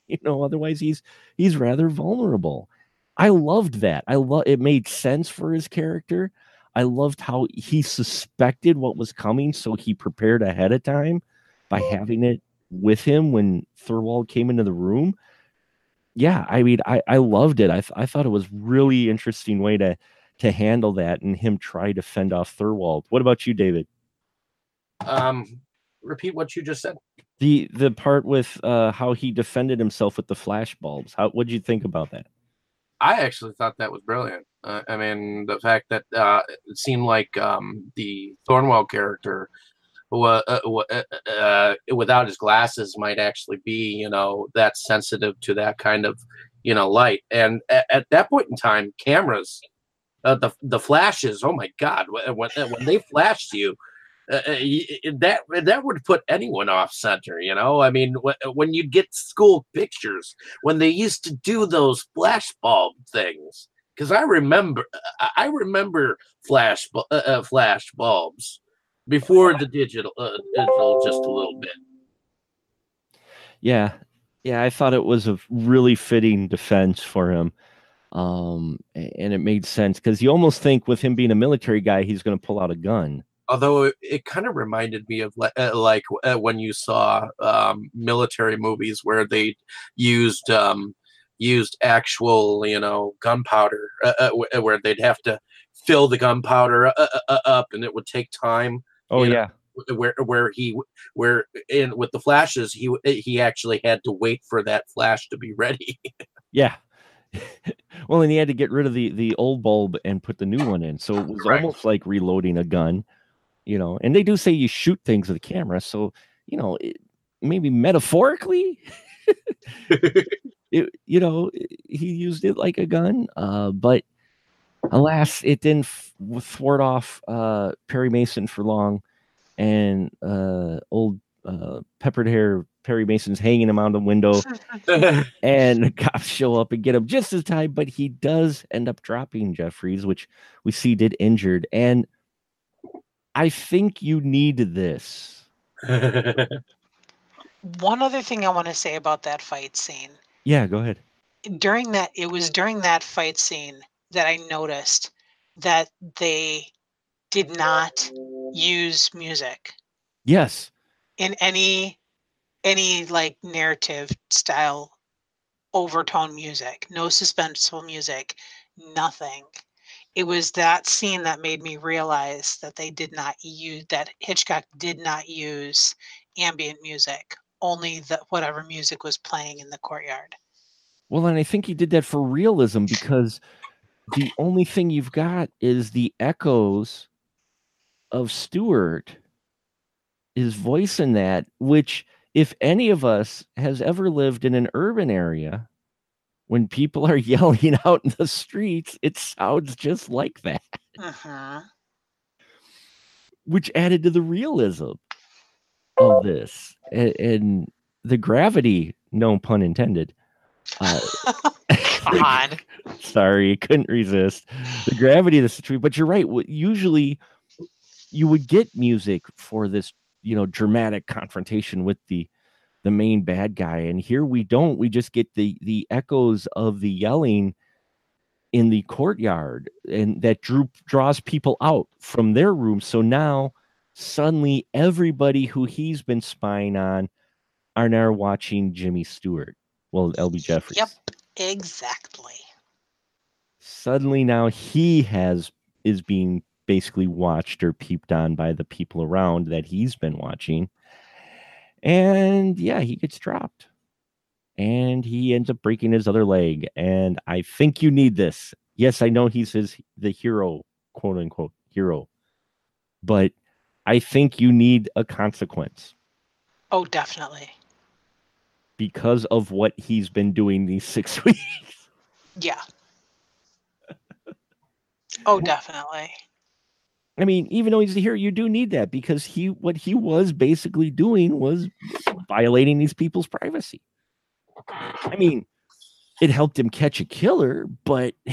<laughs> you know otherwise he's he's rather vulnerable. I loved that. I love it made sense for his character. I loved how he suspected what was coming so he prepared ahead of time by having it with him when thorwald came into the room. Yeah i mean i i loved it. I, th- I thought it was really interesting way to to handle that and him try to fend off Thorwald. What about you, David? um repeat what you just said The the part with uh, how he defended himself with the flash bulbs. How what'd you think about that? I actually thought that was brilliant. Uh, I mean, the fact that uh, it seemed like um, the Thornwell character, uh, uh, uh, without his glasses, might actually be, you know, that sensitive to that kind of, you know, light. And at, at that point in time, cameras, uh, the the flashes. Oh my God! When, when they flashed you. Uh, uh, that that would put anyone off center, you know. I mean, wh- when you get school pictures, when they used to do those flash bulb things because i remember I- remember flash uh, uh, flash bulbs before the digital uh, digital just a little bit Yeah, yeah, I thought it was a really fitting defense for him. Um, and it made sense because you almost think with him being a military guy, he's going to pull out a gun. Although it, it kind of reminded me of le- uh, like uh, when you saw um, military movies where they used um, used actual, you know, gunpowder, uh, uh, uh where they'd have to fill the gunpowder uh, up, and it would take time. Oh yeah. Know, where where he where in with the flashes he he actually had to wait for that flash to be ready. yeah. <laughs> well, and he had to get rid of the the old bulb and put the new one in, so it <laughs> was right. almost like reloading a gun, you know. And they do say you shoot things with a camera, so you know it, maybe metaphorically, <laughs> it, you know, he used it like a gun. Uh, but alas, it didn't f- thwart off uh, Perry Mason for long and uh, old uh, peppered hair Perry Mason's hanging him out the window, <laughs> and the <laughs> cops show up and get him just as time. But he does end up dropping Jeffries, which we see did injured. And I think you need this. <laughs> One other thing I want to say about that fight scene. Yeah, go ahead. During that, it was during that fight scene that I noticed that they did not use music yes in any any like narrative style overtone music no suspenseful music nothing it was that scene that made me realize that they did not use that hitchcock did not use ambient music only that whatever music was playing in the courtyard. Well and i think he did that for realism because the only thing you've got is the echoes of Stewart his voice in that, which if any of us has ever lived in an urban area, when people are <laughs> yelling out in the streets, it sounds just like that. Uh-huh. Which added to the realism of this and, and the gravity, no pun intended. Uh, <laughs> <laughs> God. sorry, couldn't resist the gravity of the situation. But you're right. Usually, you would get music for this, you know, dramatic confrontation with the the main bad guy, and here we don't. We just get the the echoes of the yelling in the courtyard, and that drew draws people out from their rooms. So now suddenly everybody who he's been spying on are now watching Jimmy Stewart. Well, LB Jeffries. Yep, exactly. Suddenly now he has is being basically watched or peeped on by the people around that he's been watching. And yeah, he gets dropped. And he ends up breaking his other leg. And I think you need this. Yes, I know he's his the hero, quote unquote hero. But I think you need a consequence. Oh, definitely. Because of what he's been doing these <laughs> six weeks. Yeah. Oh, definitely. I mean, even though he's here, you do need that because he what he was basically doing was violating these people's privacy. I mean, it helped him catch a killer, but <laughs>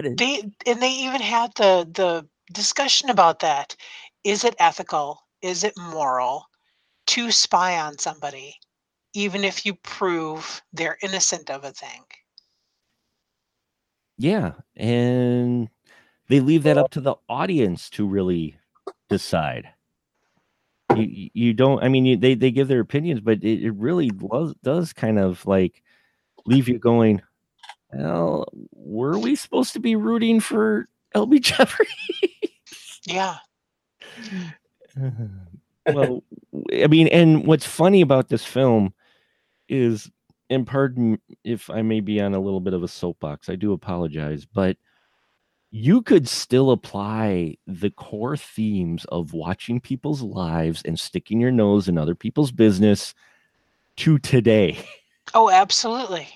they and they even had the the discussion about that. Is it ethical? Is it moral to spy on somebody, even if you prove they're innocent of a thing? Yeah, and they leave that up to the oh. audience to really decide. You, you don't. I mean, you, they they give their opinions, but it, it really does, does kind of like leave you going. Well, were we supposed to be rooting for LB <laughs> Jeffries? Yeah. well, I mean, and what's funny about this film is, and pardon if I may be on a little bit of a soapbox, I do apologize, but you could still apply the core themes of watching people's lives and sticking your nose in other people's business to today. Oh, absolutely.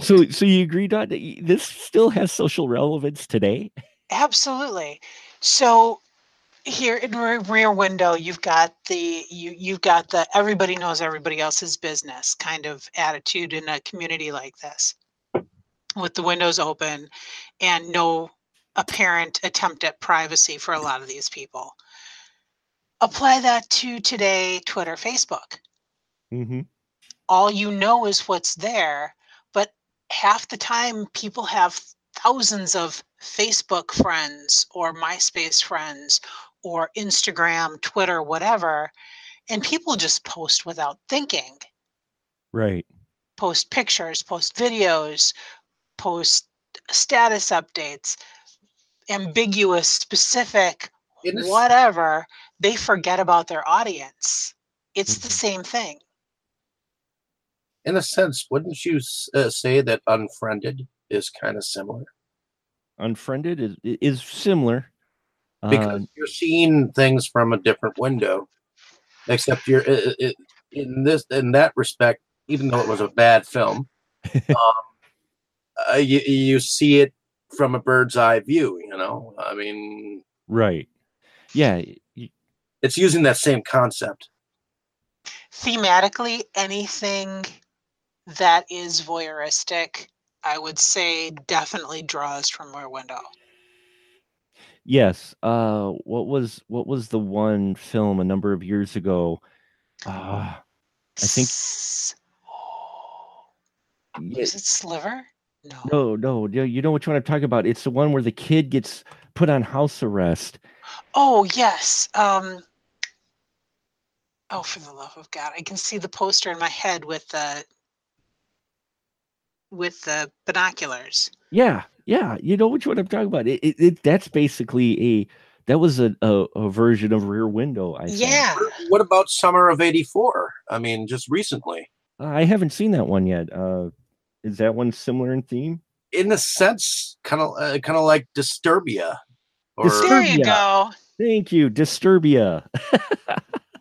So, so you agree, Dot? This still has social relevance today. Absolutely. So, here in Rear Window, you've got the you you've got the everybody knows everybody else's business kind of attitude in a community like this with the windows open and no apparent attempt at privacy for a lot of these people. Apply that to today, Twitter, Facebook. hmm all you know is what's there but half the time people have thousands of facebook friends or myspace friends or instagram twitter whatever and people just post without thinking Right. post pictures post videos post status updates ambiguous specific In whatever they forget about their audience it's the Mhm. same thing in a sense, wouldn't you uh, say that Unfriended is kind of similar? Unfriended is is similar. Because Uh, you're seeing things from a different window, except you're uh, uh, in this in that respect. Even though it was a bad film, <laughs> um, uh, you you see it from a bird's eye view. You know, I mean, right. Yeah. it's using that same concept. thematically anything that is voyeuristic i would say definitely draws from rear window Yes. Uh, what was what was the one film a number of years ago? Uh, I think- S- oh, yeah, is it sliver no no, no, no, you know which one I'm talking about. It's the one where the kid gets put on house arrest. oh yes um oh for the love of god i can see the poster in my head with the with the binoculars Yeah, yeah, you know which one I'm talking about. It, it, it that's basically a that was a, a, a version of Rear Window. I think. yeah What about Summer of '84? I mean, just recently. I haven't seen that one yet. Uh, is that one similar in theme? In a sense, kind of uh, kind of like Disturbia, or Disturb- there you go Thank you, Disturbia.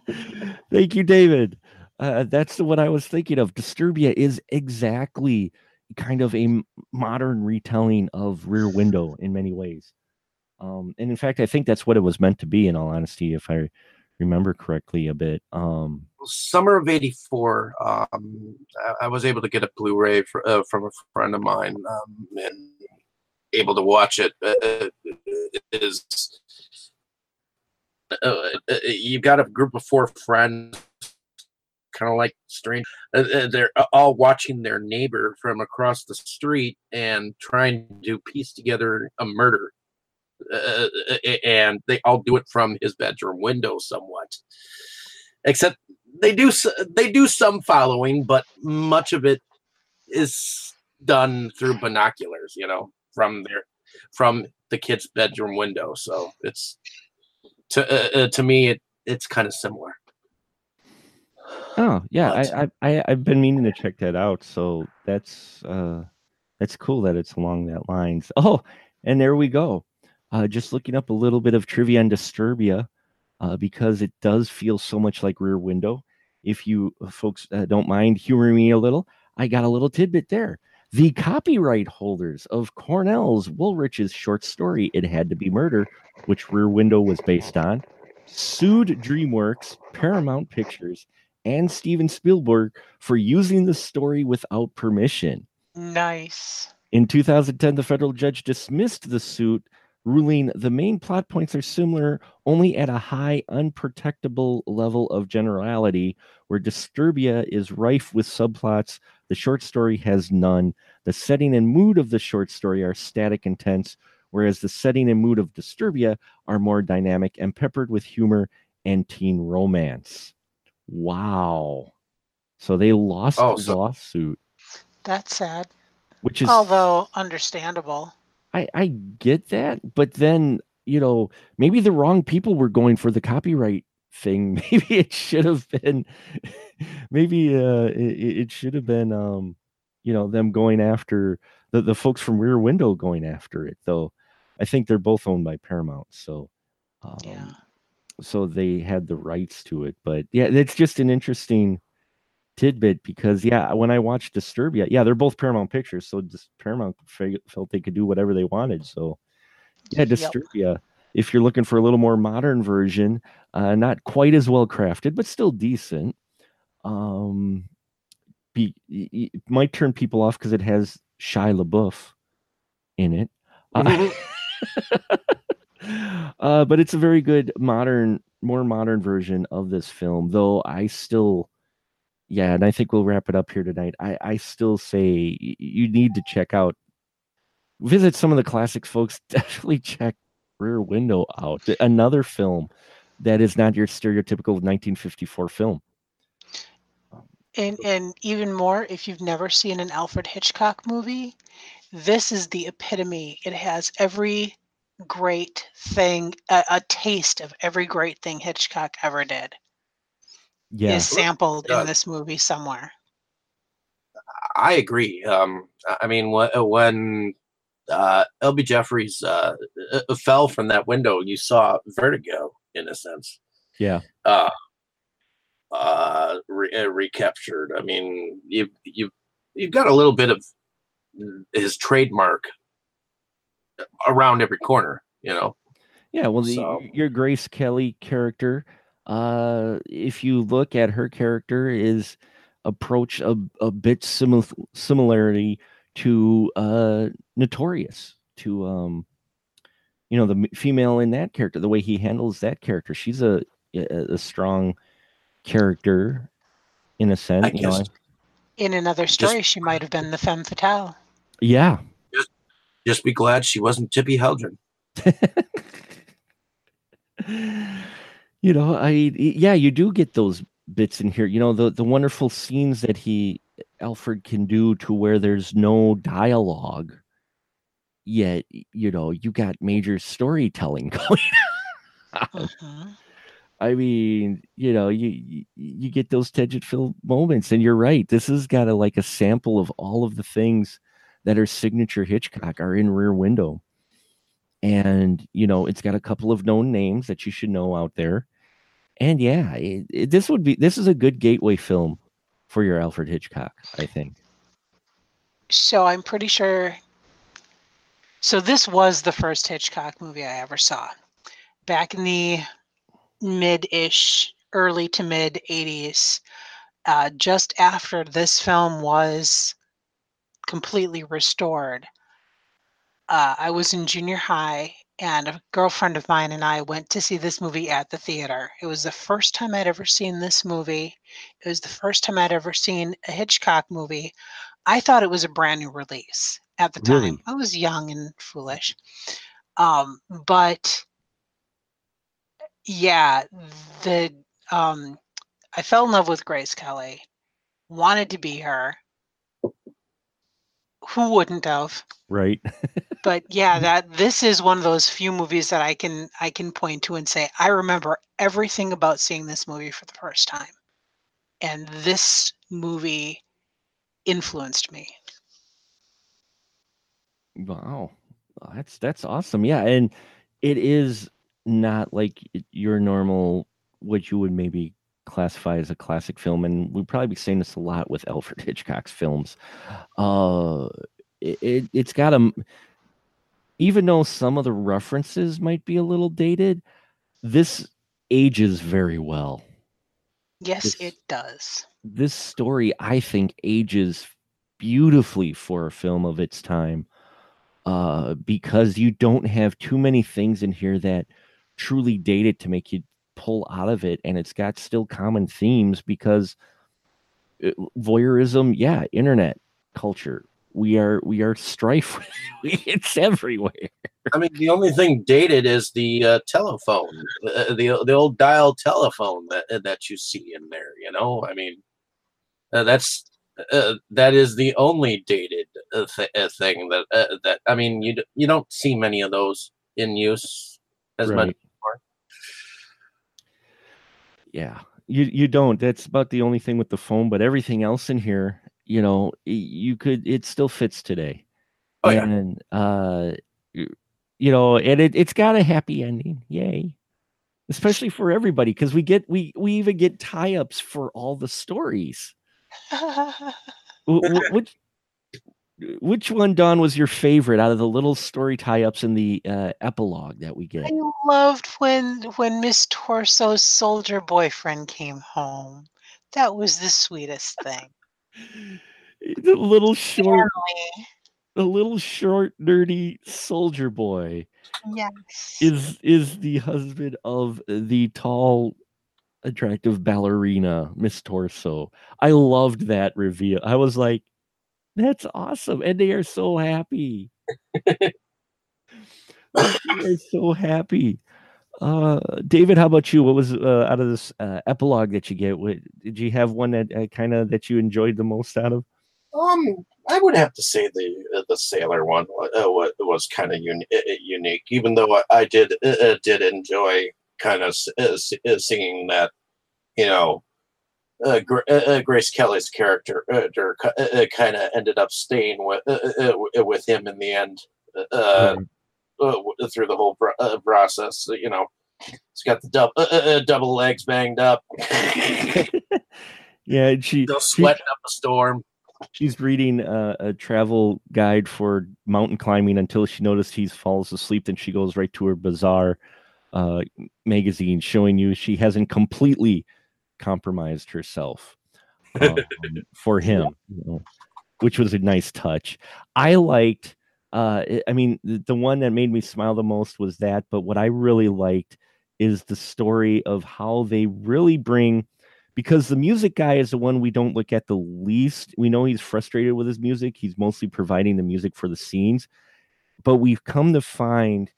<laughs> Thank you, David. Uh, that's the one I was thinking of. Disturbia is exactly kind of a m- modern retelling of Rear Window in many ways. Um, and in fact, I think that's what it was meant to be. In all honesty, if I remember correctly, a bit. Um, summer of '84, um, I, was able to get a Blu-ray fr- uh, from a friend of mine, um, and able to watch it. Uh, it is uh, uh, you've got a group of four friends, kind of like strange. Uh, uh, they're all watching their neighbor from across the street and trying to piece together a murder. Uh, uh, and they all do it from his bedroom window, somewhat except they do they do some following, but much of it is done through binoculars, you know, from their from the kid's bedroom window. So it's to uh, uh, to me it it's kind of similar. oh yeah, But- I, I I I've been meaning to check that out. So that's uh, that's cool that it's along that lines. Oh, and there we go. Uh, just looking up a little bit of trivia on Disturbia, uh, because it does feel so much like Rear Window. If you uh, folks uh, don't mind humoring me a little, I got a little tidbit there. The copyright holders of Cornell's Woolrich's short story "It Had to Be Murder," which Rear Window was based on, sued DreamWorks, Paramount Pictures, and Steven Spielberg for using the story without permission. nice In 2010, the federal judge dismissed the suit, ruling the main plot points are similar only at a high, unprotectable level of generality, where Disturbia is rife with subplots. The short story has none. The setting and mood of the short story are static and tense, whereas the setting and mood of Disturbia are more dynamic and peppered with humor and teen romance. Wow. So they lost Oh, the lawsuit, that's sad which is although understandable I, I get that, but then you know maybe the wrong people were going for the copyright thing. <laughs> Maybe it should have been, <laughs> maybe uh, it, it should have been, um, you know, them going after the the folks from Rear Window going after it. Though I think they're both owned by Paramount, so um, yeah so they had the rights to it. But yeah, it's just an interesting tidbit because yeah, when I watched Disturbia, yeah, they're both Paramount Pictures, so just Paramount fe- felt they could do whatever they wanted. So yeah, Yep. Disturbia. If you're looking for a little more modern version, uh, not quite as well crafted, but still decent. Um, be it might turn people off because it has Shia LaBeouf in it. Uh, <laughs> uh, but it's a very good modern, more modern version of this film. Though I still, yeah, and I think we'll wrap it up here tonight. I, I still say you need to check out, visit some of the classics, folks. <laughs> Definitely check Rear Window out. Another film that is not your stereotypical 1954 film. And and even more, if you've never seen an Alfred Hitchcock movie, this is the epitome. It has every great thing, a, a taste of every great thing Hitchcock ever did. Yeah, is sampled Yeah. in this movie somewhere. I agree. Um, I mean, when uh, L.B. Jefferies uh, uh, fell from that window, you saw vertigo in a sense. yeah, Uh, uh, re- uh, recaptured. I mean, you you you've got a little bit of his trademark around every corner. You know. yeah. Well, the, So- your Grace Kelly character, uh, if you look at her character, is approach a, a bit similar similarity to uh Notorious, to um, you know, the female in that character, the way he handles that character. She's a a, a strong character in a sense. I you know, guess In another story, she might have been the femme fatale. yeah, just be glad she wasn't Tippi Hedren. <laughs> you know, I yeah, you do get those bits in here. You know, the the wonderful scenes that he Alfred can do to where there's no dialogue, yet you know you got major storytelling <laughs> going. on. Mhm. I mean, you know, you you, you get those tension filled moments, and you're right. This has got a like a sample of all of the things that are signature Hitchcock are in Rear Window, and you know, it's got a couple of known names that you should know out there. And yeah, it, it- this would be this is a good gateway film for your Alfred Hitchcock, I think. So I'm pretty sure. So this was the first Hitchcock movie I ever saw, back in the mid-ish, early to mid '80s. Uh, just after this film was completely restored, uh, I was in junior high, and a girlfriend of mine and I went to see this movie at the theater. It was the first time I'd ever seen this movie. It was the first time I'd ever seen a Hitchcock movie. I thought it was a brand new release at the time. Really? I was young and foolish. Um, but yeah, the um I fell in love with Grace Kelly, wanted to be her. Who wouldn't have? Right? <laughs> But yeah, that this is one of those few movies that I can I can point to and say I remember everything about seeing this movie for the first time. And this movie influenced me. Wow, that's that's awesome. Yeah, and it is not like your normal what you would maybe classify as a classic film, and we'd probably be saying this a lot with Alfred <laughs> Hitchcock's films. Uh, it, it it's got a even though some of the references might be a little dated, this ages very well. Yes, This- it does. this story i think ages beautifully for a film of its time uh because you don't have too many things in here that truly date it to make you pull out of it and it's got still common themes because uh, voyeurism yeah internet culture we are we are strife <laughs> it's everywhere I mean, the only thing dated is the uh, telephone, uh, the the old dial telephone that that you see in there. You know, I mean, uh, that's uh, that is the only dated uh, th- uh, thing that uh, that I mean, you d- you don't see many of those in use as much. Right. yeah you you don't that's about the only thing with the phone but everything else in here you know you could it still fits today. Oh yeah, and uh you know and it, it's got a happy ending. Yay. Especially for everybody because we get we we even get tie-ups for all the stories. <laughs> Wh- wh- which which one Dawn was your favorite out of the little story tie-ups in the uh epilogue that we get? I loved when when Miss Torso's soldier boyfriend came home. That was the sweetest thing. The little short the little short nerdy soldier boy Yes. is is the husband of the tall attractive ballerina, Miss Torso. I loved that reveal. I was like, that's awesome. And they are so happy. <laughs> they are so happy. Uh, David, how about you? What was uh, out of this uh, epilogue that you get? What, did you have one that uh, kind of that you enjoyed the most out of? Um, I would have to say the uh, the sailor one uh, was kind of un- unique, even though I, I did did enjoy kind of singing that, you know, uh, uh, Grace Kelly's character uh, kind of ended up staying with with him in the end Uh, through the whole uh, process. You know, he's got the double uh, double legs banged up. <laughs> yeah, and she still sweating she, up a storm. She's reading a travel guide for mountain climbing until she noticed he falls asleep. Then she goes right to her bazaar uh, magazine, showing you she hasn't completely compromised herself <laughs> um, for him, you know, which was a nice touch. I liked, uh, I mean, the, the one that made me smile the most was that, but what I really liked is the story of how they really bring because the music guy is the one we don't look at the least. We know he's frustrated with his music. He's mostly providing the music for the scenes. But we've come to find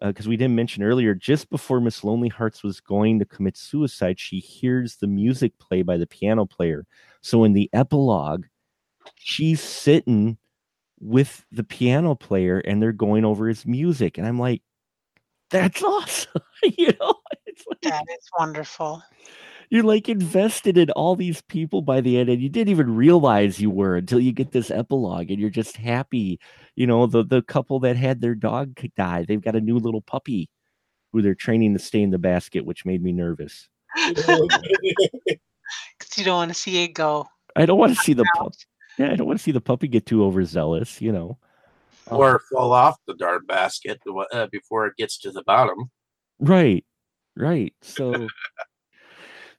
because uh, we didn't mention earlier, just before Miss Lonely Hearts was going to commit suicide, she hears the music play by the piano player. So in the epilogue, she's sitting with the piano player and they're going over his music. And I'm like, that's <laughs> awesome. <laughs> you know, it's like, that is wonderful you're like invested in all these people by the end and you didn't even realize you were until you get this epilogue and you're just happy you know the the couple that had their dog die they've got a new little puppy who they're training to stay in the basket which made me nervous <laughs> because you don't want to see it go i don't want to see the pup yeah i don't want to see the puppy get too overzealous you know or um, fall off the darn basket uh, before it gets to the bottom right right so <laughs>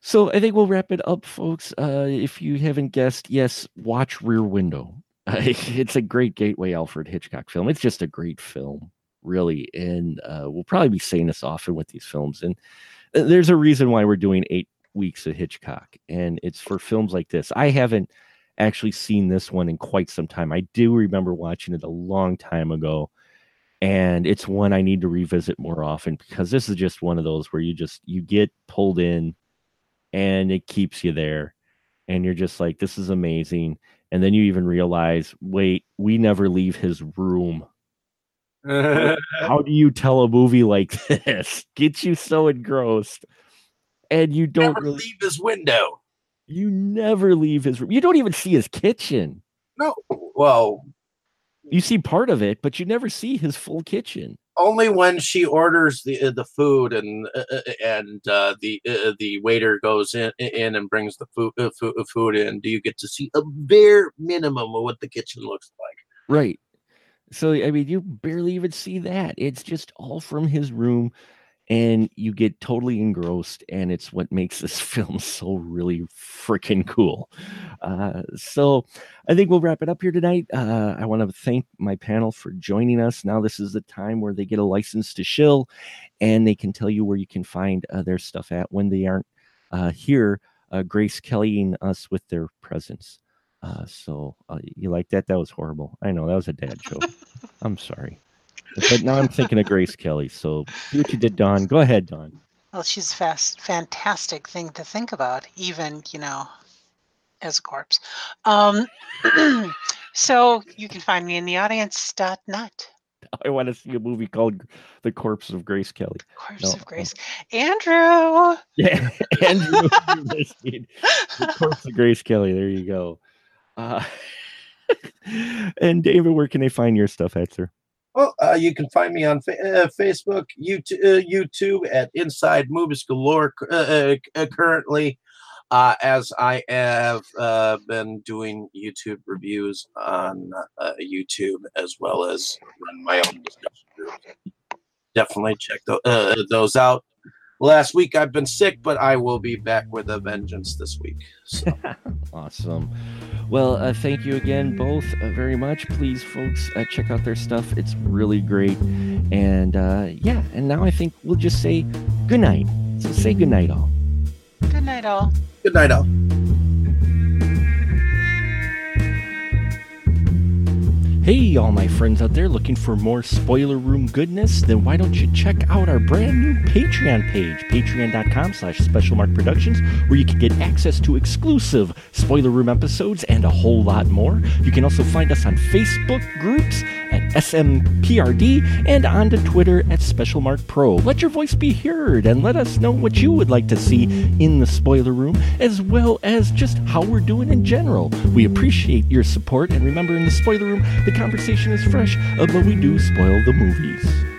so I think we'll wrap it up, folks. Uh, if you haven't guessed, yes, watch Rear Window. <laughs> it's a great gateway Alfred Hitchcock film. It's just a great film, really. And uh, we'll probably be saying this often with these films. And uh, there's a reason why we're doing eight weeks of Hitchcock, and it's for films like this. I haven't actually seen this one in quite some time. I do remember watching it a long time ago and it's one I need to revisit more often because this is just one of those where you just you get pulled in and it keeps you there and you're just like this is amazing and then you even realize wait we never leave his room. How do you tell a movie like <laughs> this? Gets you so engrossed and you don't really, leave his window you never leave his room you don't even see his kitchen no well you see part of it but you never see his full kitchen only when she orders the uh, the food and uh, uh and uh, the uh, the waiter goes in in and brings the food, uh, food food in do you get to see a bare minimum of what the kitchen looks like. Right. So I mean, you barely even see that. It's just all from his room and you get totally engrossed and it's what makes this <laughs> film so really freaking cool. Uh, so i think we'll wrap it up here tonight. Uh, i want to thank my panel for joining us. Now this is the time where they get a license to shill and they can tell you where you can find uh, their stuff at when they aren't uh, here uh, grace kellying us with their presence. Uh, so you like that? That was horrible. I know that was a dad joke. <laughs> I'm sorry but now I'm thinking of Grace Kelly. So see what you did, Dawn. Go ahead, Dawn. Well, she's a fast, fantastic thing to think about, even, you know, as a corpse. Um, <clears throat> so you can find me in the audience. audience.net. I want to see a movie called The Corpse of Grace Kelly. Corpse no, of Grace. Andrew. <laughs> Yeah, Andrew. the Corpse of Grace Kelly. There you go. Uh, <laughs> and David, where can they find your stuff at, sir? Well, uh, you can find me on fa- uh, Facebook, YouTube, uh, YouTube at Inside Movies Galore uh, currently, as I have been doing YouTube reviews on YouTube as well as my own discussion groups. Definitely check th- those out last week I've been sick, but I will be back with a vengeance this week. So. <laughs> awesome. Well, uh, thank you again, both, uh, very much. Please, folks, uh, check out their stuff. It's really great. And uh, yeah, and now I think we'll just say good night. So say good night, all. Good night, all. Good night, all. Hey, all my friends out there looking for more spoiler room goodness? Then why don't you check out our brand new Patreon page, patreon.com slash specialmark productions, where you can get access to exclusive spoiler room episodes and a whole lot more. You can also find us on Facebook groups at SMPRD and on to Twitter at SpecialMark Pro. Let your voice be heard and let us know what you would like to see in the spoiler room, as well as just how we're doing in general. We appreciate your support, and remember, in the spoiler room, conversation is fresh, uh, but we do spoil the movies.